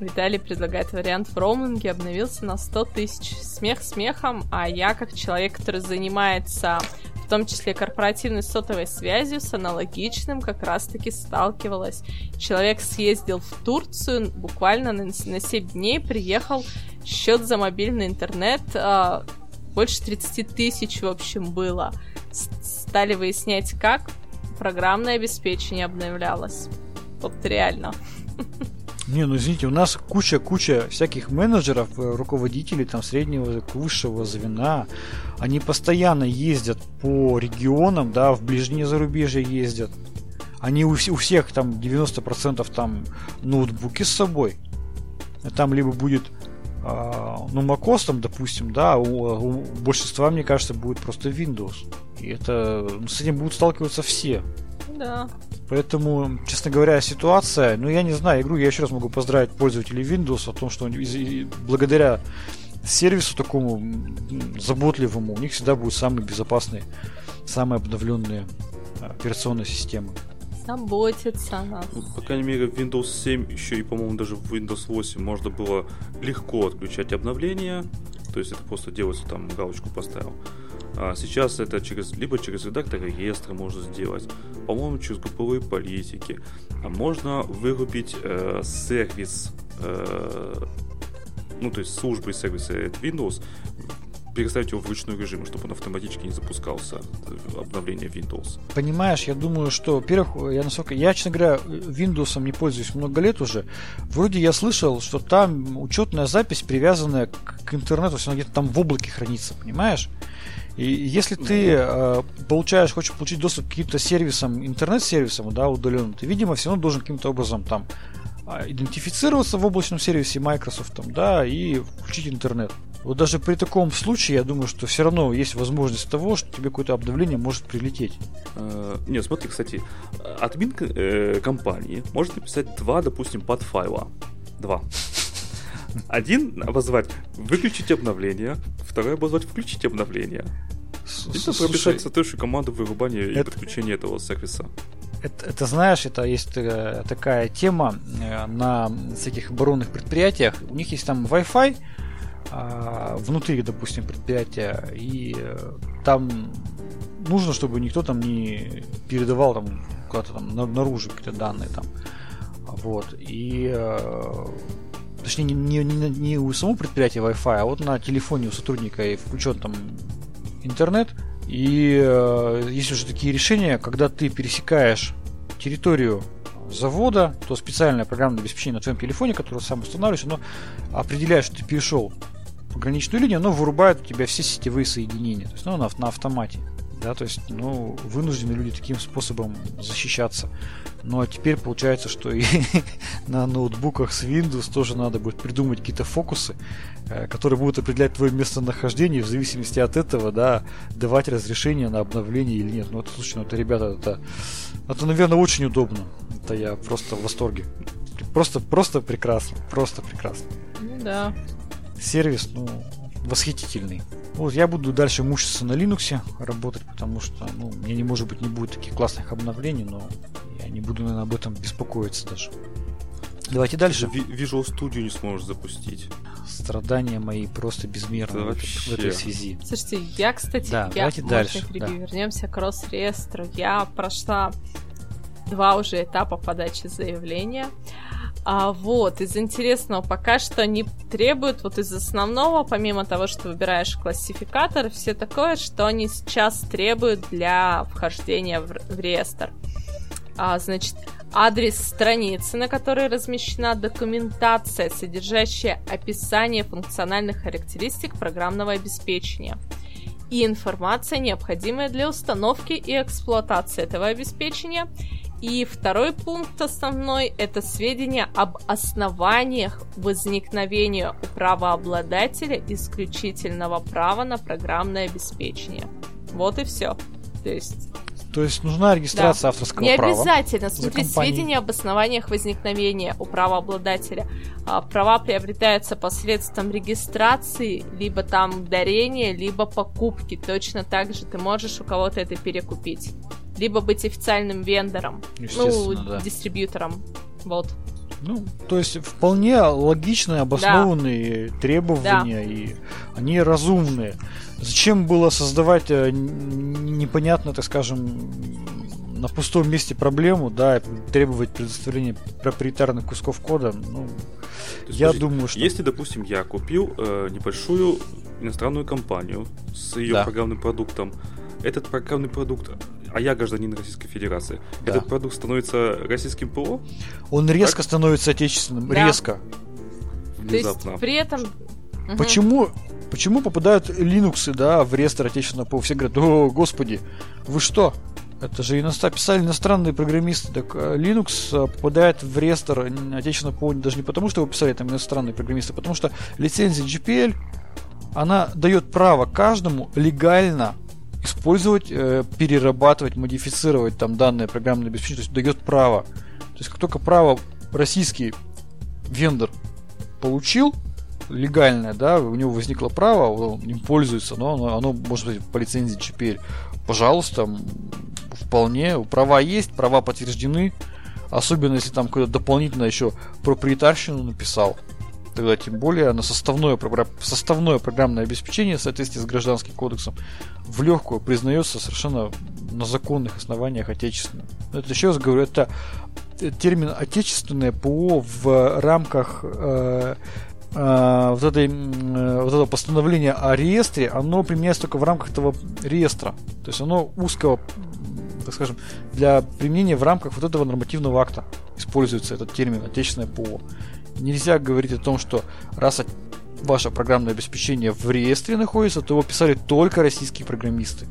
Виталий предлагает вариант в роуминге, обновился на 100 тысяч. Смех смехом, а я, как человек, который занимается том числе корпоративной сотовой связью, с аналогичным как раз-таки сталкивалась. Человек съездил в Турцию, буквально на, на 7 дней приехал, счет за мобильный интернет э, больше 30 тысяч, в общем, было. Стали выяснять, как программное обеспечение обновлялось. Вот реально. [laughs] Не, ну извините, у нас куча-куча всяких менеджеров, э, руководителей там среднего, высшего звена. Они постоянно ездят по регионам, да, в ближнее зарубежье ездят. Они у, у всех там 90% там ноутбуки с собой. Там либо будет э, ну, macOS там, допустим, да, у, у большинства, мне кажется, будет просто Windows. И это с этим будут сталкиваться все. Да. Поэтому, честно говоря, ситуация, ну я не знаю, игру я еще раз могу поздравить пользователей Windows о том, что благодаря сервису такому заботливому у них всегда будут самые безопасные, самые обновленные операционные системы. Заботиться о нас. Ну, по крайней мере, в Windows 7 еще и, по-моему, даже в Windows 8 можно было легко отключать обновления. То есть это просто делается там галочку поставил. А сейчас это через, либо через редактор реестра можно сделать, по-моему, через групповые политики. А можно вырубить э, сервис, э, ну, то есть службы от Windows, переставить его в ручной режим, чтобы он автоматически не запускался э, обновление Windows. Понимаешь, я думаю, что, во-первых, я насколько я, честно говоря, Windows не пользуюсь много лет уже. Вроде я слышал, что там учетная запись привязанная к, к интернету, все где-то там в облаке хранится, понимаешь? И если ты э, получаешь, хочешь получить доступ к каким-то сервисам, интернет-сервисам, да, удаленным, ты, видимо, все равно должен каким-то образом там а, идентифицироваться в облачном сервисе Microsoft, там, да, и включить интернет. Вот даже при таком случае, я думаю, что все равно есть возможность того, что тебе какое-то обновление может прилететь. Э, нет, смотри, кстати, админ э, компании может написать два, допустим, подфайла. Два. Один обозвать выключить обновление, второй обозвать включить обновление. Это прописать соответствующую команду вырубания и подключения этого сервиса. Это, это знаешь, это есть э, такая тема на всяких оборонных предприятиях. У них есть там Wi-Fi внутри, допустим, предприятия, и э, там нужно, чтобы никто там не передавал там куда-то там наружу какие-то данные там. Вот. И точнее не, не, не, не у самого предприятия Wi-Fi, а вот на телефоне у сотрудника и включен там интернет. И э, есть уже такие решения, когда ты пересекаешь территорию завода, то специальное программное обеспечение на твоем телефоне, которое сам устанавливаешь, оно определяет, что ты перешел пограничную линию, оно вырубает у тебя все сетевые соединения. То есть, ну, на, на автомате. Да, то есть, ну, вынуждены люди таким способом защищаться. Ну а теперь получается, что и [laughs] на ноутбуках с Windows тоже надо будет придумать какие-то фокусы, э, которые будут определять твое местонахождение, в зависимости от этого, да, давать разрешение на обновление или нет. Ну, это, слушай, ну это, ребята, это, это, наверное, очень удобно. Это я просто в восторге. Просто, просто прекрасно. Просто прекрасно. Ну да. Сервис, ну, восхитительный. Вот я буду дальше мучиться на Linux работать, потому что, ну, мне не может быть не будет таких классных обновлений, но я не буду, наверное, об этом беспокоиться даже. Давайте дальше. Visual Studio не сможешь запустить. Страдания мои просто безмерны в, в этой связи. Слушайте, я, кстати, да, я, давайте дальше. Да. Вернемся к Росреестру. Я прошла два уже этапа подачи заявления. А вот, из интересного пока что они требуют, вот из основного, помимо того, что выбираешь классификатор, все такое, что они сейчас требуют для вхождения в, в реестр. А, значит, адрес страницы, на которой размещена документация, содержащая описание функциональных характеристик программного обеспечения и информация, необходимая для установки и эксплуатации этого обеспечения, и второй пункт основной – это сведения об основаниях возникновения у правообладателя исключительного права на программное обеспечение. Вот и все. То есть то есть нужна регистрация да. авторского Не права. Не обязательно. Смотри, сведения об основаниях возникновения у правообладателя. А, права приобретаются посредством регистрации, либо там дарения, либо покупки. Точно так же ты можешь у кого-то это перекупить либо быть официальным вендором, ну, да. дистрибьютором. Вот. Ну, то есть вполне логичные, обоснованные да. требования, да. и они разумные. Зачем было создавать э, непонятно, так скажем, на пустом месте проблему, да, и требовать предоставления проприетарных кусков кода, ну, есть, я подожди, думаю, что... Если, допустим, я купил э, небольшую иностранную компанию с ее да. программным продуктом, этот программный продукт а я гражданин Российской Федерации. Да. Этот продукт становится российским ПО? Он резко так? становится отечественным, да. резко. Внезапно. То есть при этом... Почему, почему попадают Linux, да, в реестр отечественного ПО? Все говорят, о, господи, вы что? Это же иностр... писали иностранные программисты. Так э, Linux э, попадает в реестр отечественного ПО даже не потому, что его писали там иностранные программисты, а потому что лицензия GPL, она дает право каждому легально использовать, э, перерабатывать, модифицировать там данное программное обеспечение, то есть дает право. То есть как только право российский вендор получил, легальное, да, у него возникло право, он им пользуется, но оно, оно может быть по лицензии теперь. Пожалуйста, вполне, права есть, права подтверждены, особенно если там какое-то дополнительно еще проприетарщину написал тогда тем более на составное, составное программное обеспечение в соответствии с гражданским кодексом в легкую признается совершенно на законных основаниях отечественным. Это еще раз говорю, это термин отечественное ПО в рамках э, э, вот, этой, э, вот этого постановления о реестре, оно применяется только в рамках этого реестра. То есть оно узкого, так скажем, для применения в рамках вот этого нормативного акта используется этот термин отечественное ПО нельзя говорить о том, что раз ваше программное обеспечение в реестре находится, то его писали только российские программисты.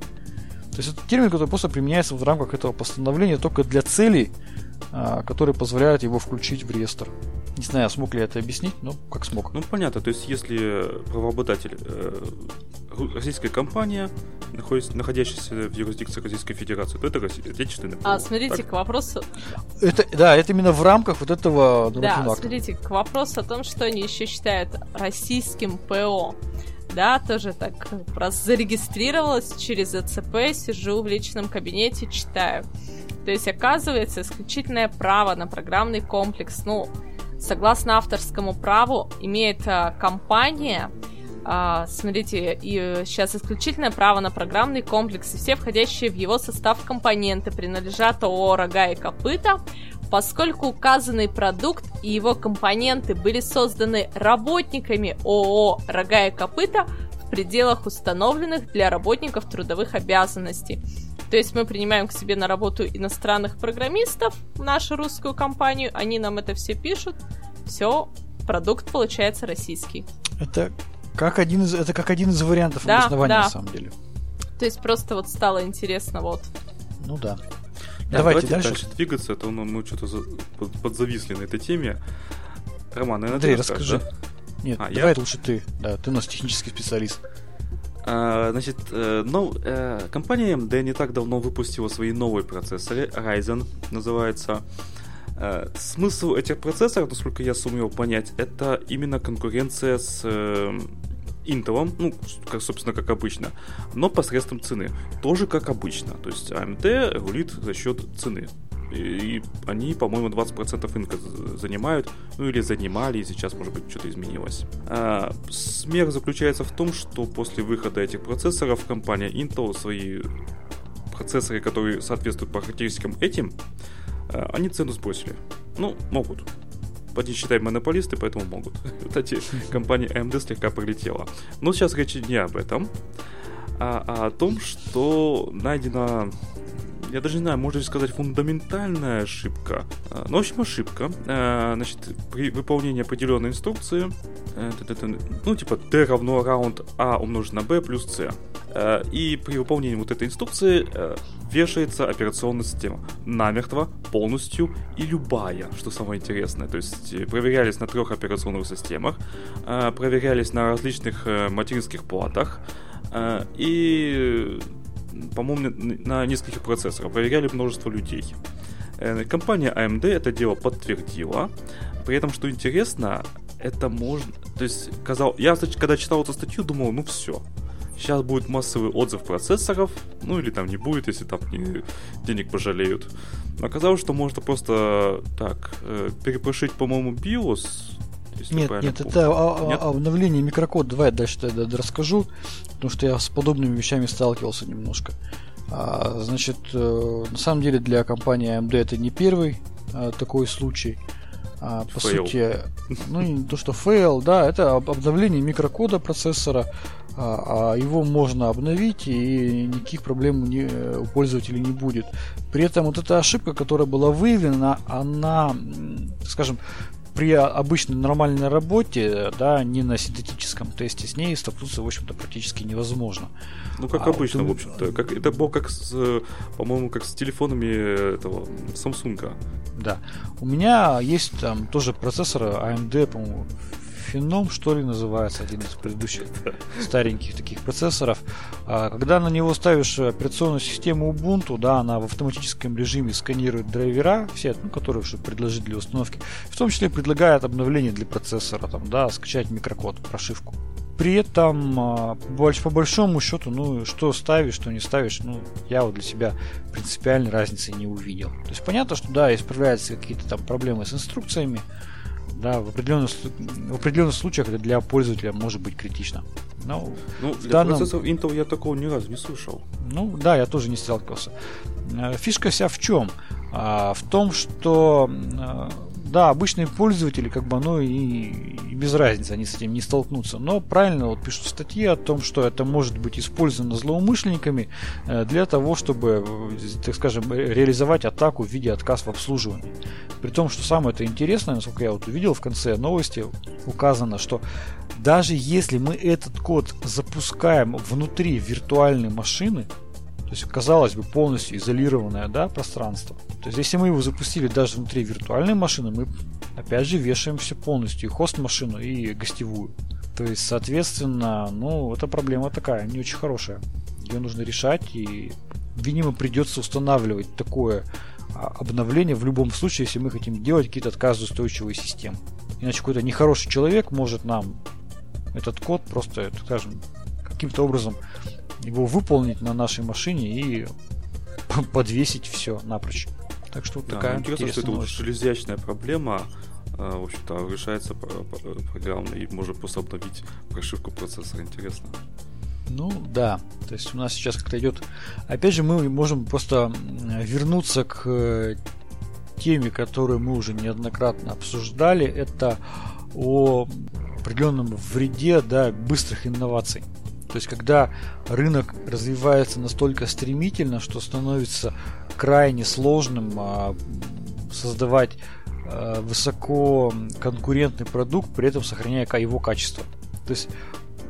То есть это термин, который просто применяется в рамках этого постановления только для целей, а, которые позволяют его включить в реестр. Не знаю, смог ли я это объяснить, но как смог. Ну, понятно. То есть, если правообладатель э, российская компания, находящаяся в юрисдикции Российской Федерации, то это отечественный А, смотрите, так. к вопросу... Это, да, это именно в рамках вот этого Да, акта. смотрите, к вопросу о том, что они еще считают российским ПО. Да, тоже так раз зарегистрировалась через АЦП, сижу в личном кабинете, читаю. То есть, оказывается, исключительное право на программный комплекс, ну, согласно авторскому праву, имеет а, компания, а, смотрите, и сейчас исключительное право на программный комплекс и все входящие в его состав компоненты принадлежат ООО «Рога и копыта», поскольку указанный продукт и его компоненты были созданы работниками ООО «Рога и копыта» в пределах установленных для работников трудовых обязанностей. То есть мы принимаем к себе на работу иностранных программистов, нашу русскую компанию, они нам это все пишут, все, продукт получается российский. Это как один из, это как один из вариантов да, обоснования, да. на самом деле. То есть просто вот стало интересно, вот. Ну да. да давайте, давайте дальше. дальше двигаться, а то мы что-то за, под, подзависли на этой теме. Роман, наверное, Андрей, расскажи. Да? Нет, а, давай я? лучше ты. Да, ты у нас технический специалист. А, значит, э, ну, э, компания AMD не так давно выпустила свои новые процессоры, Ryzen называется. Э, смысл этих процессоров, насколько я сумел понять, это именно конкуренция с Intel, ну, как, собственно, как обычно, но посредством цены. Тоже как обычно. То есть AMD рулит за счет цены. И они, по-моему, 20% рынка занимают, ну или занимали, и сейчас, может быть, что-то изменилось. А, смех заключается в том, что после выхода этих процессоров компания Intel свои процессоры, которые соответствуют по характеристикам этим, Э, они цену сбросили. Ну, могут. Они, считай, монополисты, поэтому могут. [laughs] Кстати, компания AMD слегка пролетела. Но сейчас речь не об этом, а, а о том, что найдена я даже не знаю, можно ли сказать фундаментальная ошибка. А, ну, в общем, ошибка. А, значит, при выполнении определенной инструкции, э, ну, типа d равно раунд a умножить на b плюс c. А, и при выполнении вот этой инструкции э, вешается операционная система. Намертво, полностью и любая, что самое интересное. То есть э, проверялись на трех операционных системах, проверялись на различных материнских платах, и по-моему, на нескольких процессорах. Проверяли множество людей. Э, компания AMD это дело подтвердила. При этом, что интересно, это можно... То есть, казал... я, когда читал эту статью, думал, ну все. Сейчас будет массовый отзыв процессоров, ну или там не будет, если там не, денег пожалеют. Но оказалось, что можно просто так э, перепрошить, по-моему, BIOS, если нет, нет, помню. это а, нет? обновление микрокода. Давай я дальше тогда расскажу, потому что я с подобными вещами сталкивался немножко. А, значит, э, на самом деле для компании AMD это не первый а, такой случай. А, по fail. сути, ну не то, что fail, да, это обновление микрокода процессора. А, а его можно обновить и никаких проблем не, у пользователей не будет. При этом вот эта ошибка, которая была выявлена, она, скажем, при обычной нормальной работе, да, не на синтетическом тесте, с ней столкнуться, в общем-то, практически невозможно. Ну, как а обычно, вот, в общем-то. Как, это было как с, по-моему, как с телефонами этого Samsung. Да. У меня есть там тоже процессор AMD, по-моему, Феном, что ли, называется, один из предыдущих стареньких таких процессоров. А, когда на него ставишь операционную систему Ubuntu, да, она в автоматическом режиме сканирует драйвера, все, ну, которые чтобы предложить для установки, в том числе предлагает обновление для процессора, там, да, скачать микрокод, прошивку. При этом, а, по большому счету, ну, что ставишь, что не ставишь, ну, я вот для себя принципиальной разницы не увидел. То есть понятно, что да, исправляются какие-то там проблемы с инструкциями, да, в определенных, в определенных случаях это для пользователя может быть критично. Но ну, для данном... процессоров Intel я такого ни разу не слышал. Ну, да, я тоже не сталкивался. Э, фишка вся в чем? А, в том, что э, да, обычные пользователи, как бы, ну и, и без разницы, они с этим не столкнутся. Но правильно вот пишут статьи о том, что это может быть использовано злоумышленниками э, для того, чтобы, так скажем, реализовать атаку в виде отказ в обслуживании. При том, что самое это интересное, насколько я вот увидел в конце новости, указано, что даже если мы этот код запускаем внутри виртуальной машины, то есть, казалось бы, полностью изолированное да, пространство. То есть, если мы его запустили даже внутри виртуальной машины, мы опять же вешаем все полностью, и хост-машину, и гостевую. То есть, соответственно, ну, эта проблема такая, не очень хорошая. Ее нужно решать, и, видимо, придется устанавливать такое а, обновление в любом случае, если мы хотим делать какие-то отказоустойчивые системы. Иначе какой-то нехороший человек может нам этот код просто, скажем, каким-то образом его выполнить на нашей машине и подвесить все напрочь. Так что вот да, такая интересно, что это вот железячная проблема, а, в общем-то, решается программно и можно просто обновить прошивку процессора. Интересно. Ну да, то есть у нас сейчас как-то идет. Опять же, мы можем просто вернуться к э, теме, которую мы уже неоднократно обсуждали. Это о определенном вреде да, быстрых инноваций. То есть, когда рынок развивается настолько стремительно, что становится крайне сложным а, создавать а, высоко конкурентный продукт, при этом сохраняя его качество. То есть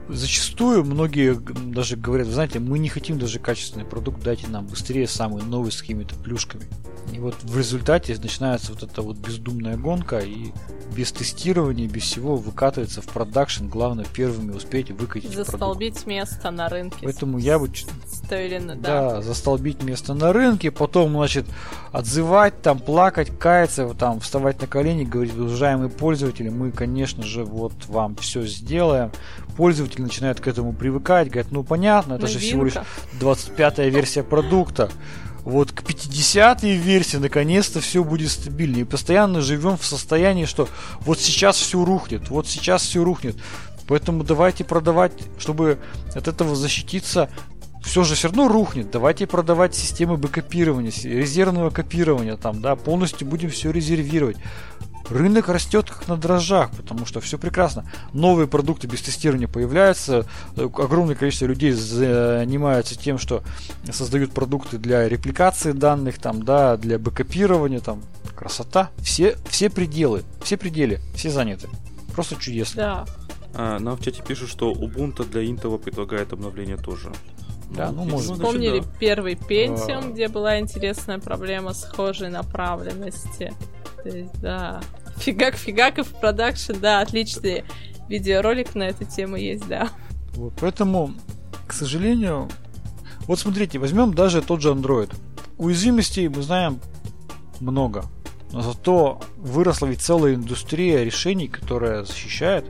зачастую многие даже говорят, вы знаете, мы не хотим даже качественный продукт, дайте нам быстрее самый новый с какими-то плюшками. И вот в результате начинается вот эта вот бездумная гонка, и без тестирования, без всего выкатывается в продакшн. Главное первыми успеть выкатить Застолбить продукт. место на рынке. Поэтому я бы... Стоили, да. да, застолбить место на рынке, потом, значит, отзывать, там, плакать, каяться, там, вставать на колени, говорить, уважаемые пользователи, мы, конечно же, вот вам все сделаем. Пользователь начинает к этому привыкать, говорит, ну понятно, это Новинка. же всего лишь 25-я версия продукта вот к 50 версии наконец-то все будет стабильнее. И постоянно живем в состоянии, что вот сейчас все рухнет, вот сейчас все рухнет. Поэтому давайте продавать, чтобы от этого защититься, все же все равно рухнет. Давайте продавать системы бэкопирования, резервного копирования, там, да, полностью будем все резервировать. Рынок растет как на дрожжах, потому что все прекрасно. Новые продукты без тестирования появляются, э, огромное количество людей занимаются тем, что создают продукты для репликации данных, там, да, для бэкопирования, там, красота. Все, все пределы, все пределы, все заняты. Просто чудесно. Да. А, нам в чате пишут, что Ubuntu для Intel предлагает обновление тоже. Да, ну, видимо, может. значит, Вспомнили да. первый Pentium, А. где была интересная проблема схожей направленности. То есть, да. Фигак, фигак и в продакшн, да, отличный видеоролик на эту тему есть, да. Вот, поэтому, к сожалению, вот смотрите, возьмем даже тот же Android. Уязвимостей мы знаем много. Но зато выросла ведь целая индустрия решений, которая защищает,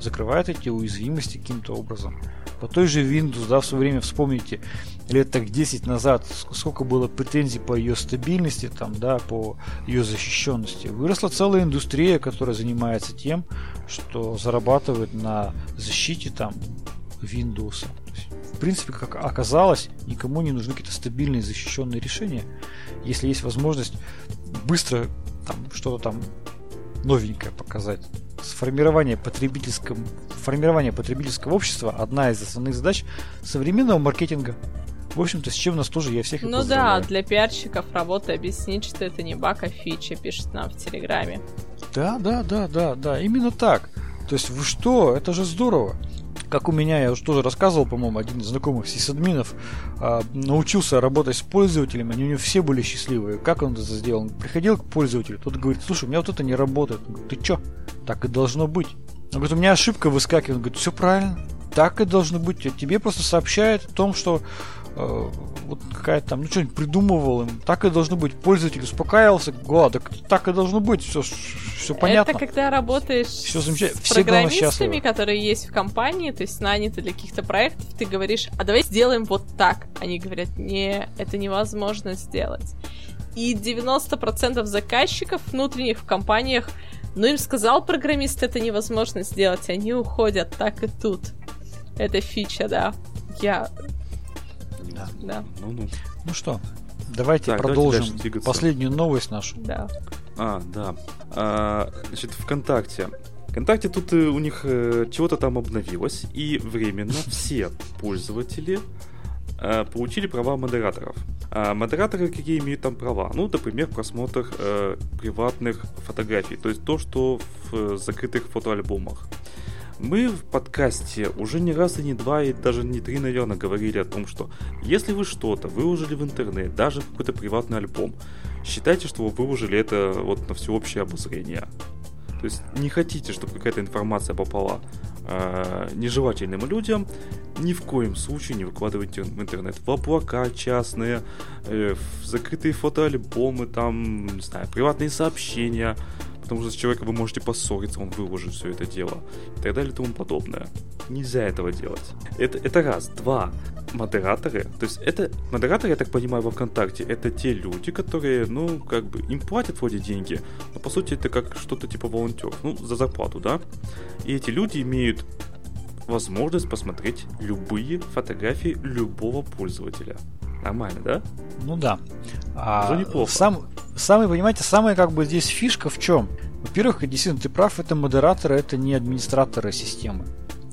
закрывает эти уязвимости каким-то образом. По той же Windows, да, в свое время вспомните, лет так 10 назад, ск- сколько было претензий по ее стабильности, там, да, по ее защищенности. Выросла целая индустрия, которая занимается тем, что зарабатывает на защите там Windows. В принципе, как оказалось, никому не нужны какие-то стабильные защищенные решения. Если есть возможность быстро там что-то там новенькое показать. Сформирование потребительского, формирование потребительского общества одна из основных задач современного маркетинга. В общем-то, с чем нас тоже я всех и Ну да, для пиарщиков работа объяснить, что это не баг, а фича, пишет нам в Телеграме. Да, да, да, да, да, именно так. То есть вы что, это же здорово. Как у меня, я уже тоже рассказывал, по-моему, один из знакомых сисадминов а, научился работать с пользователями, они у него все были счастливые. Как он это сделал? Он приходил к пользователю, тот говорит, слушай, у меня вот это не работает. Он говорит, ты чё? Так и должно быть. Он говорит, у меня ошибка выскакивает. Он говорит, все правильно, так и должно быть. Тебе просто сообщает о том, что э, вот какая-то там, ну что-нибудь придумывал им. Так и должно быть. Пользователь успокаивался, го, так, так и должно быть, все, все понятно. Это когда работаешь Всё замечательно. с Все, программистами, которые есть в компании, то есть наняты для каких-то проектов, ты говоришь, а давай сделаем вот так. Они говорят, не, это невозможно сделать. И 90% заказчиков внутренних в компаниях, ну им сказал программист, это невозможно сделать, они уходят так и тут. Это фича, да. Я, Да. да, Ну-ну. Ну что, давайте Так, давайте продолжим двигаться. последнюю новость нашу. да. А, да. А, значит, ВКонтакте. ВКонтакте тут э, у них э, чего-то там обновилось, и временно [laughs] все пользователи э, получили права модераторов. А модераторы какие имеют там права? Ну, например, просмотр э, приватных фотографий, то есть то, что в закрытых фотоальбомах. Мы в подкасте уже не раз и не два, и даже не три, наверное, говорили о том, что если вы что-то выложили в интернет, даже какой-то приватный альбом, считайте, что вы выложили это вот на всеобщее обозрение. То есть не хотите, чтобы какая-то информация попала э, нежелательным людям, ни в коем случае не выкладывайте в интернет в облака частные, э, в закрытые фотоальбомы, там, не знаю, приватные сообщения, потому что с человеком вы можете поссориться, он выложит все это дело, и так далее и тому подобное. Нельзя этого делать. Это, это раз. Два. Модераторы, то есть это модераторы, я так понимаю, во ВКонтакте, это те люди, которые, ну, как бы, им платят вроде деньги, но по сути это как что-то типа волонтеров, ну, за зарплату, да? И эти люди имеют возможность посмотреть любые фотографии любого пользователя. Нормально, да? Ну да. А, Уже неплохо. Сам, самый, понимаете, самая как бы здесь фишка в чем? Во-первых, действительно, ты прав, это модераторы, это не администраторы системы.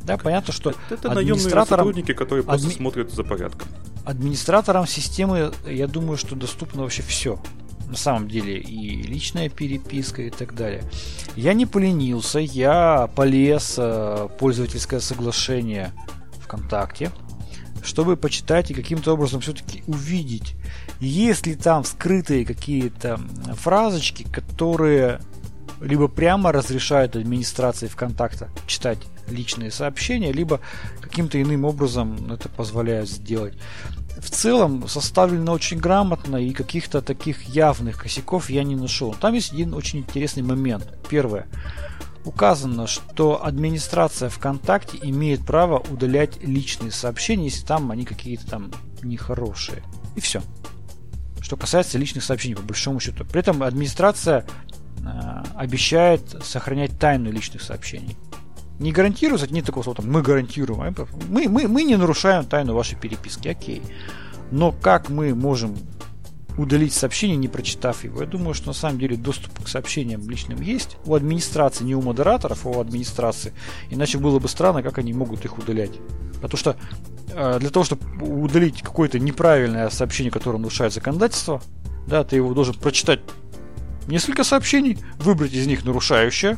Да, понятно, что Это наемные администраторам, сотрудники, которые просто адми- смотрят за порядком. администраторам системы, я думаю, что доступно вообще все. На самом деле и личная переписка и так далее. Я не поленился, я полез э, пользовательское соглашение ВКонтакте, чтобы почитать и каким-то образом все-таки увидеть, есть ли там скрытые какие-то фразочки, которые либо прямо разрешают администрации ВКонтакта читать личные сообщения, либо каким-то иным образом это позволяют сделать. В целом составлено очень грамотно и каких-то таких явных косяков я не нашел. Там есть один очень интересный момент. Первое. Указано, что администрация ВКонтакте имеет право удалять личные сообщения, если там они какие-то там нехорошие. И все. Что касается личных сообщений, по большому счету. При этом администрация э, обещает сохранять тайну личных сообщений. Не гарантируется, нет такого слова, там, мы гарантируем. а Мы, мы, мы не нарушаем тайну вашей переписки, окей. Но как мы можем удалить сообщение, не прочитав его. Я думаю, что на самом деле доступ к сообщениям личным есть у администрации, не у модераторов, а у администрации. Иначе было бы странно, как они могут их удалять. Потому что э, для того, чтобы удалить какое-то неправильное сообщение, которое нарушает законодательство, да, ты его должен прочитать несколько сообщений, выбрать из них нарушающее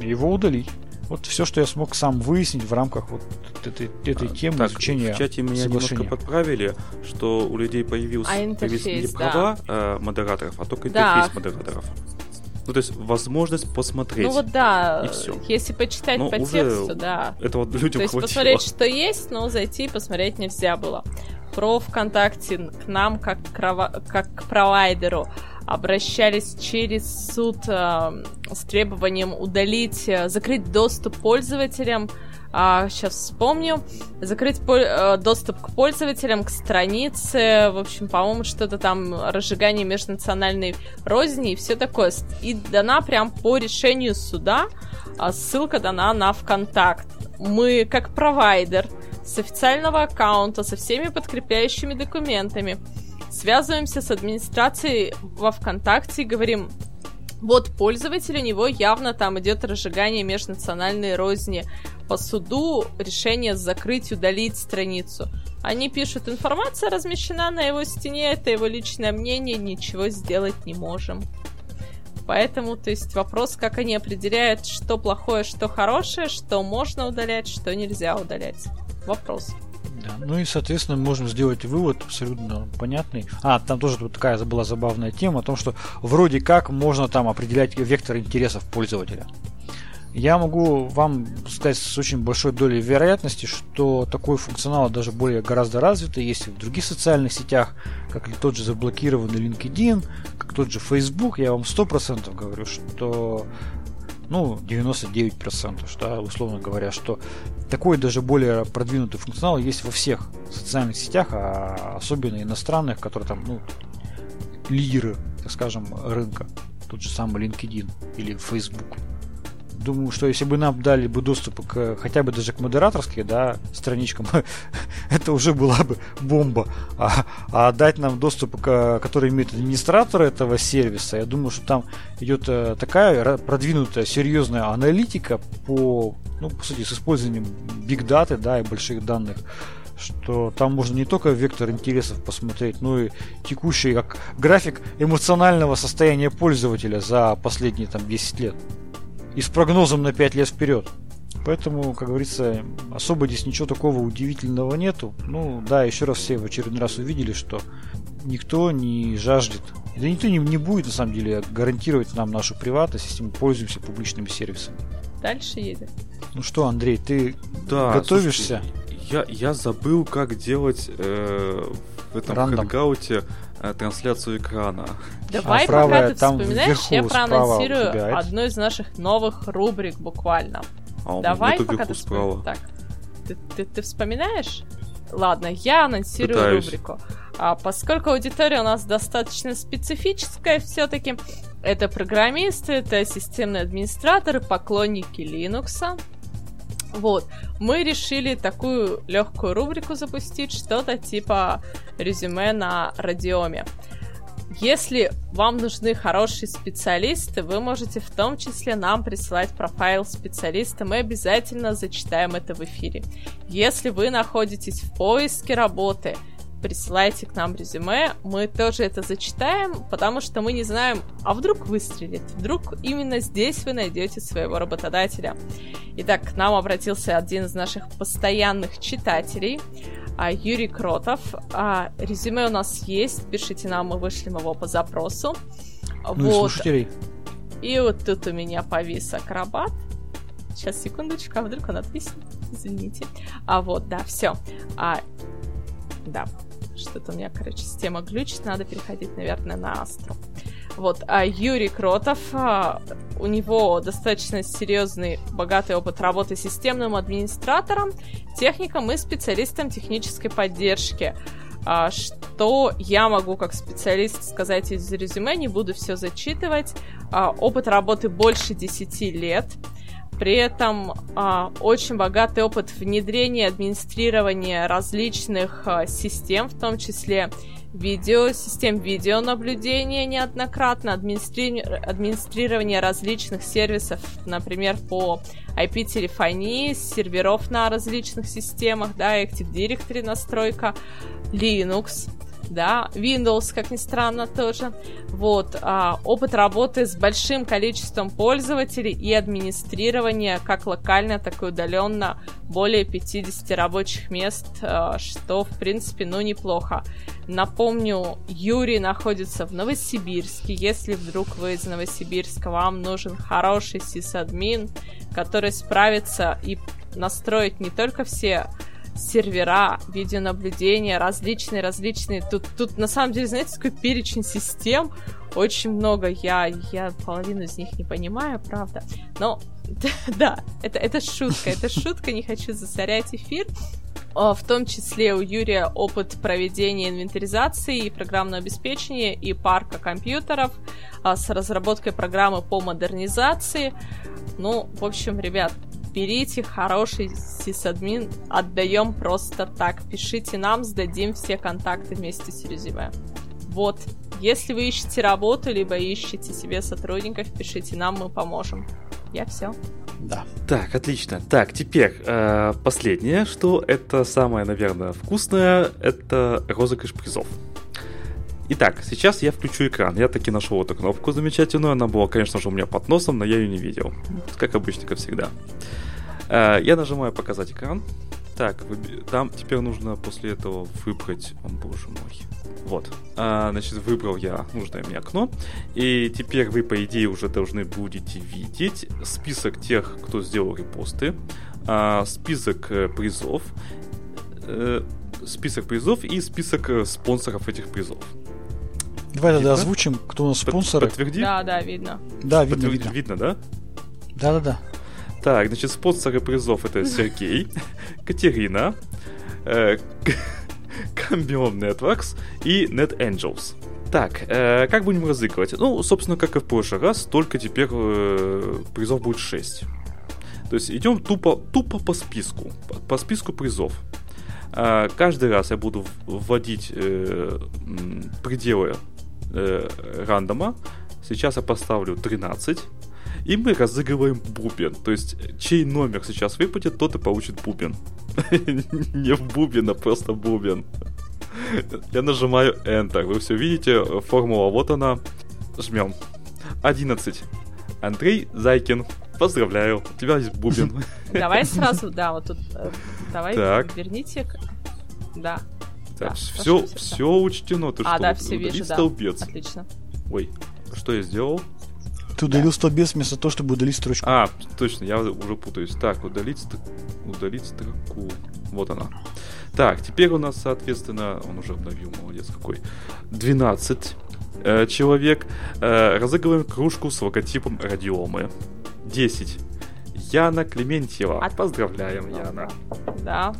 и его удалить. Вот все, что я смог сам выяснить в рамках вот этой, этой а, темы так, изучения в чате меня немножко подправили, что у людей появился, а появились не права да. э, модераторов, а только интерфейс да. модераторов. Ну, то есть возможность посмотреть. Ну вот да, и все. если почитать но по тексту, да. Это вот людям То есть хватило. посмотреть, что есть, но зайти и посмотреть нельзя было. Про ВКонтакте к нам, как к, как к провайдеру, обращались через суд э, с требованием удалить, э, закрыть доступ пользователям а, сейчас вспомню. Закрыть пол- э, доступ к пользователям, к странице. В общем, по-моему, что-то там разжигание межнациональной розни и все такое. И дана прям по решению суда. А ссылка дана на ВКонтакт. Мы, как провайдер, с официального аккаунта, со всеми подкрепляющими документами, связываемся с администрацией во ВКонтакте и говорим, вот пользователь, у него явно там идет разжигание межнациональной розни. По суду решение закрыть, удалить страницу. Они пишут, информация размещена на его стене, это его личное мнение, ничего сделать не можем. Поэтому, то есть вопрос, как они определяют, что плохое, что хорошее, что можно удалять, что нельзя удалять. Вопрос. Ну и, соответственно, можем сделать вывод абсолютно понятный. А, там тоже вот такая была забавная тема о том, что вроде как можно там определять вектор интересов пользователя. Я могу вам сказать с очень большой долей вероятности, что такой функционал даже более гораздо развитый есть и в других социальных сетях, как и тот же заблокированный LinkedIn, как тот же Facebook. Я вам 100% говорю, что ну, 99%, что, условно говоря, что такой даже более продвинутый функционал есть во всех социальных сетях, а особенно иностранных, которые там, ну, лидеры, так скажем, рынка. Тот же самый LinkedIn или Facebook думаю, что если бы нам дали бы доступ к хотя бы даже к модераторской, да, страничкам, [laughs] это уже была бы бомба. А, а дать нам доступ, к, который имеет администратор этого сервиса, я думаю, что там идет э, такая продвинутая, серьезная аналитика по, ну, по сути, с использованием биг даты, да, и больших данных, что там можно не только вектор интересов посмотреть, но и текущий как график эмоционального состояния пользователя за последние там 10 лет и с прогнозом на 5 лет вперед. Поэтому, как говорится, особо здесь ничего такого удивительного нету. Ну, да, еще раз все в очередной раз увидели, что никто не жаждет, да никто не, не будет, на самом деле, гарантировать нам нашу приватность, если мы пользуемся публичными сервисами. Дальше едем. Ну что, Андрей, ты да, готовишься? Слушайте, я, я забыл, как делать э, в этом Рандом. хэнгауте Э, трансляцию экрана. Давай, а пока правая, ты там вспоминаешь, вверху, я проанонсирую одну из наших новых рубрик буквально. А, Давай, пока ты справа. Так, ты, ты, ты вспоминаешь? Ладно, я анонсирую Пытаюсь. рубрику. А, поскольку аудитория у нас достаточно специфическая, все-таки это программисты, это системные администраторы, поклонники Linux, вот, мы решили такую легкую рубрику запустить, что-то типа резюме на радиоме. Если вам нужны хорошие специалисты, вы можете в том числе нам присылать профайл специалиста, мы обязательно зачитаем это в эфире. Если вы находитесь в поиске работы, присылайте к нам резюме, мы тоже это зачитаем, потому что мы не знаем, а вдруг выстрелит, вдруг именно здесь вы найдете своего работодателя. Итак, к нам обратился один из наших постоянных читателей, а, Юрий Кротов. А, резюме у нас есть, пишите нам, мы вышлем его по запросу. Ну вот. и слушателей. И вот тут у меня повис акробат. Сейчас, секундочку, а вдруг он отвиснет? Извините. А вот, да, все. А, да, что-то у меня, короче, система глючит, надо переходить, наверное, на Астру. Вот, а Юрий Кротов, а, у него достаточно серьезный, богатый опыт работы системным администратором, техником и специалистом технической поддержки. А, что я могу как специалист сказать из резюме, не буду все зачитывать. А, опыт работы больше 10 лет. При этом а, очень богатый опыт внедрения, администрирования различных а, систем, в том числе видео, систем видеонаблюдения неоднократно, администри... администрирование различных сервисов, например, по IP-телефонии, серверов на различных системах, да, Active Directory настройка, Linux, да, Windows, как ни странно, тоже. Вот, а, опыт работы с большим количеством пользователей и администрирования как локально, так и удаленно более 50 рабочих мест, а, что, в принципе, ну, неплохо. Напомню, Юрий находится в Новосибирске. Если вдруг вы из Новосибирска, вам нужен хороший сисадмин, который справится и настроить не только все сервера, видеонаблюдения, различные-различные. Тут, тут на самом деле, знаете, такой перечень систем, очень много. Я, я половину из них не понимаю, правда. Но [laughs] да, это, это шутка, это шутка, не хочу засорять эфир. В том числе у Юрия опыт проведения инвентаризации и программного обеспечения и парка компьютеров а, с разработкой программы по модернизации. Ну, в общем, ребят, берите хороший сисадмин, отдаем просто так. Пишите нам, сдадим все контакты вместе с резюме. Вот. Если вы ищете работу, либо ищете себе сотрудников, пишите нам, мы поможем. Я все. Да. Так, отлично. Так, теперь э, последнее, что это самое, наверное, вкусное, это розыгрыш призов. Итак, сейчас я включу экран. Я таки нашел эту кнопку замечательную. Она была, конечно же, у меня под носом, но я ее не видел. Как обычно, как всегда. Э, я нажимаю показать экран. Так, там теперь нужно после этого выбрать... О, боже мой. Вот. А, значит, выбрал я нужное мне окно. И теперь вы, по идее, уже должны будете видеть список тех, кто сделал репосты, а, список э, призов, э, список призов и список спонсоров этих призов. Давай тогда озвучим, кто у нас спонсоры. Подтверди. Да, да, видно. Да, видно, Подтверди, видно. Видно, да? Да-да-да. Так, значит, спонсоры призов это Сергей, [laughs] Катерина, э, Cambion Networks и NetAngels. Так, э, как будем разыгрывать? Ну, собственно, как и в прошлый раз, только теперь э, призов будет 6. То есть идем тупо, тупо по списку, по, по списку призов. Э, каждый раз я буду вводить э, пределы э, рандома. Сейчас я поставлю 13. И мы разыгрываем бубен. То есть, чей номер сейчас выпадет, тот и получит бубен. [laughs] Не в бубен, а просто бубен. Я нажимаю Enter. Вы все видите, формула вот она. Жмем. 11. Андрей Зайкин. Поздравляю, у тебя есть бубен. Давай [laughs] сразу, да, вот тут. Э, давай верните. Да. Так, да, все, все, все учтено. Ты а, что, да, все вижу, да. столбец. Отлично. Ой, что я сделал? Ты удалил столбец вместо того, чтобы удалить строчку. А, точно, я уже путаюсь. Так, удалить, удалить строку. Вот она. Так, теперь у нас, соответственно, он уже обновил, молодец какой. 12 э, человек. Э, разыгрываем кружку с логотипом радиомы. 10. Яна Клементьева. От... Поздравляем, Яна. Да.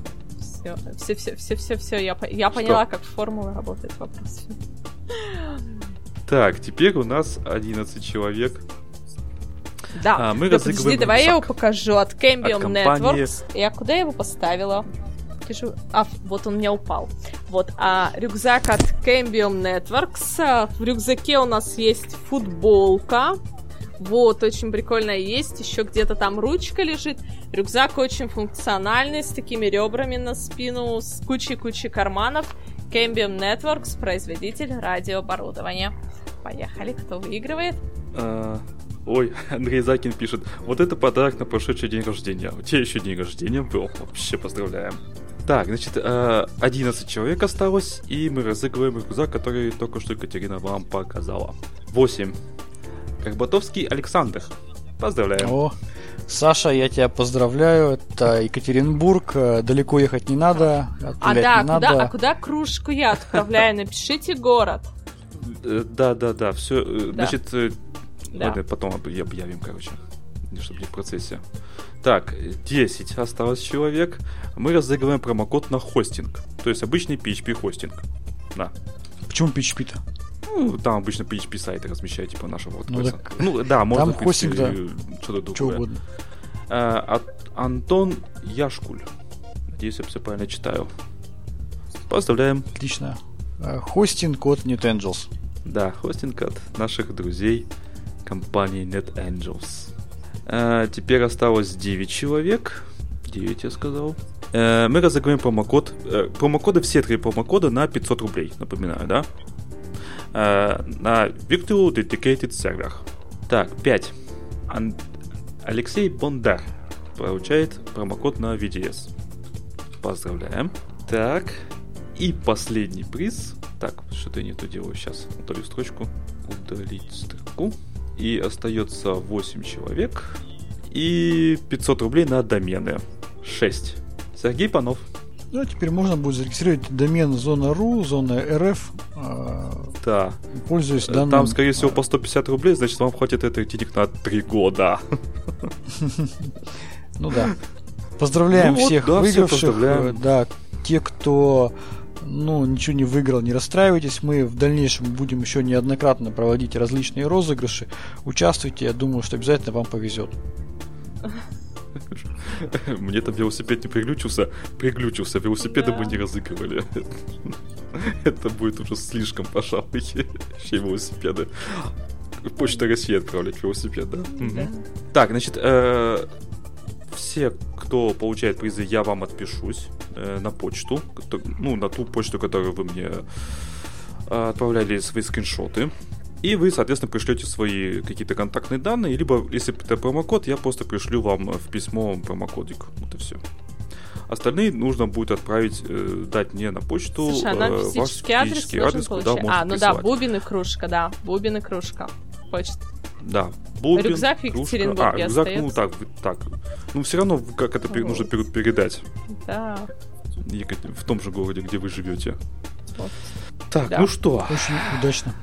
Все, все, все, все, все, все. Я, я поняла, как формула работает вопрос. Так, теперь у нас 11 человек. Да, а, мы да подожди, давай я его покажу от Cambium от компании... Networks. Я куда его поставила? Пишу... А, вот он у меня упал. Вот, а рюкзак от Cambium Networks. В рюкзаке у нас есть футболка. Вот, очень прикольно есть. Еще где-то там ручка лежит. Рюкзак очень функциональный, с такими ребрами на спину, с кучей-кучей карманов. Cambium Networks, производитель радиооборудования. Поехали, кто выигрывает? А, ой, Андрей Закин пишет, вот это подарок на прошедший день рождения. У тебя еще день рождения был. Вообще поздравляем. Так, значит, 11 человек осталось, и мы разыгрываем рюкзак, который только что Екатерина вам показала. 8. Карбатовский Александр. Поздравляем. О, Саша, я тебя поздравляю. Это Екатеринбург. Э, далеко ехать не надо. А да, не куда, надо. а куда кружку я отправляю? Напишите город. Э, да, да, да, все. Э. Значит, ладно, потом объявим, короче. Чтобы не в процессе. Так, 10 осталось человек. Мы разыгрываем промокод на хостинг. То есть обычный PHP хостинг. Да. Почему PHP-то? Ну, там обычно PHP сайты размещают, типа нашего WordPress. Ну, так... ну да, можно, там хостинг, да. что-то другое. Что угодно. А, от Антон Яшкуль. Надеюсь, я все правильно читаю. Поздравляем. Отлично. Э, хостинг от NetAngels. Да, хостинг от наших друзей компании NetAngels. Э, теперь осталось 9 человек. 9, я сказал. Мы разыграем промокод. Промокоды, все три промокода на 500 рублей, напоминаю, да? Э, на Virtual Dedicated Server. Так, 5. Ан- Алексей Бондар получает промокод на VDS. Поздравляем. Так, и последний приз. Так, что-то я не то делаю. Сейчас удалю строчку. Удалить строку. И остается 8 человек. И 500 рублей на домены. 6. Сергей Панов. Ну, а теперь можно будет зарегистрировать домен зона.ру, зона РФ, э, Да. пользуясь Э, данным... Там, скорее всего, по 150 рублей, значит, вам хватит этих денег на 3 года. Ну да. Поздравляем Ну всех да, выигравших. поздравляем. Э, Да, те, кто ну, ничего не выиграл, не расстраивайтесь. Мы в дальнейшем будем еще неоднократно проводить различные розыгрыши. Участвуйте, я думаю, что обязательно вам повезет. [laughs] Мне там велосипед не приглючился. Приглючился, велосипеды Да. мы не разыгрывали. [laughs] Это будет уже слишком, пожалуй, [laughs] еще велосипеды. Почта России отправлять велосипед, да? Так, значит, э, все, кто получает призы, я вам отпишусь э, на почту, ну, на ту почту, которую вы мне э, отправляли свои скриншоты. И вы, соответственно, пришлете свои какие-то контактные данные, либо, если это промокод, я просто пришлю вам в письмо промокодик. Вот и все. Остальные нужно будет отправить, э, дать мне на почту Слушай, а нам э, ваш физический адрес, физический адрес, куда можно А, ну да, присылать. бубен и кружка, да. Бубен и кружка. Почта. Да. Бубен, Рюкзак в кружка. Екатеринбурге А, рюкзак, ну остается. так, вы- так. Ну, все равно, как это пер- нужно пер- передать Да. В том же городе, где вы живете. Вот. Так, Да. ну что? Очень удачно.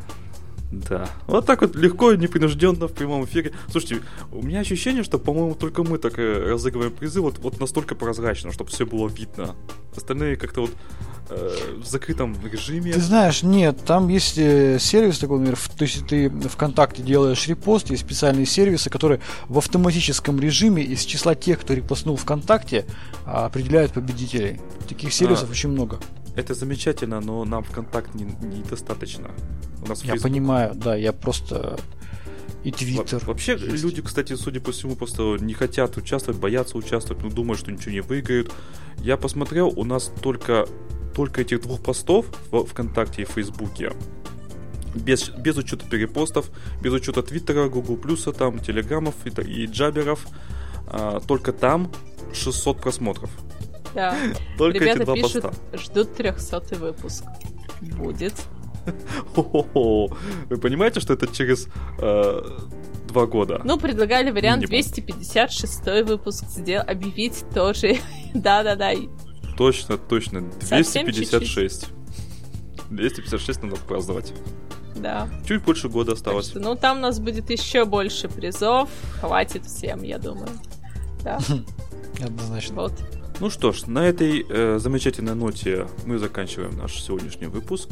Да. Вот так вот легко и непринужденно в прямом эфире. Слушайте, у меня ощущение, что, по-моему, только мы так э, разыгрываем призы вот, вот настолько прозрачно, чтобы все было видно. Остальные как-то вот э, в закрытом режиме. Ты знаешь, нет, там есть э, сервис такой, например, в- то есть ты ВКонтакте делаешь репост, есть специальные сервисы, которые в автоматическом режиме из числа тех, кто репостнул ВКонтакте, а, определяют победителей. Таких сервисов А. очень много. Это замечательно, но нам ВКонтакт не- недостаточно. У нас Я Facebook понимаю, да, я просто и Во- Твиттер. Вообще, есть. люди, кстати, судя по всему, просто не хотят участвовать, боятся участвовать, ну, думают, что ничего не выиграют. Я посмотрел, у нас только, только этих двух постов в ВКонтакте и Фейсбуке. Без, без учета перепостов, без учета Твиттера, Google Плюса, там, Телеграмов и, и Джаберов. а, только там 600 просмотров. Да. Только эти Ребята два пишут, поста. ждут 300 выпуск. Будет. Хо-хо-хо. Вы понимаете, что это через э, два года? Ну, предлагали вариант Минимум. 256 выпуск сделать, объявить тоже. [laughs] Да-да-да. Точно, точно. Совсем 256. 256 надо праздновать. Да. Чуть больше года осталось. что, ну, там у нас будет еще больше призов. Хватит всем, я думаю. Да, [laughs] Однозначно. вот. Ну что ж, на этой э, замечательной ноте мы заканчиваем наш сегодняшний выпуск.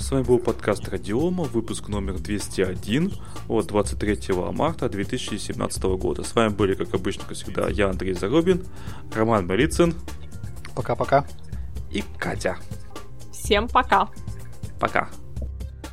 С вами был подкаст Радиома, выпуск номер 201 от 23 марта 2017 года. С вами были, как обычно, как всегда, я, Андрей Заробин, Роман Борицын Пока-пока. и Катя. Всем пока. Пока.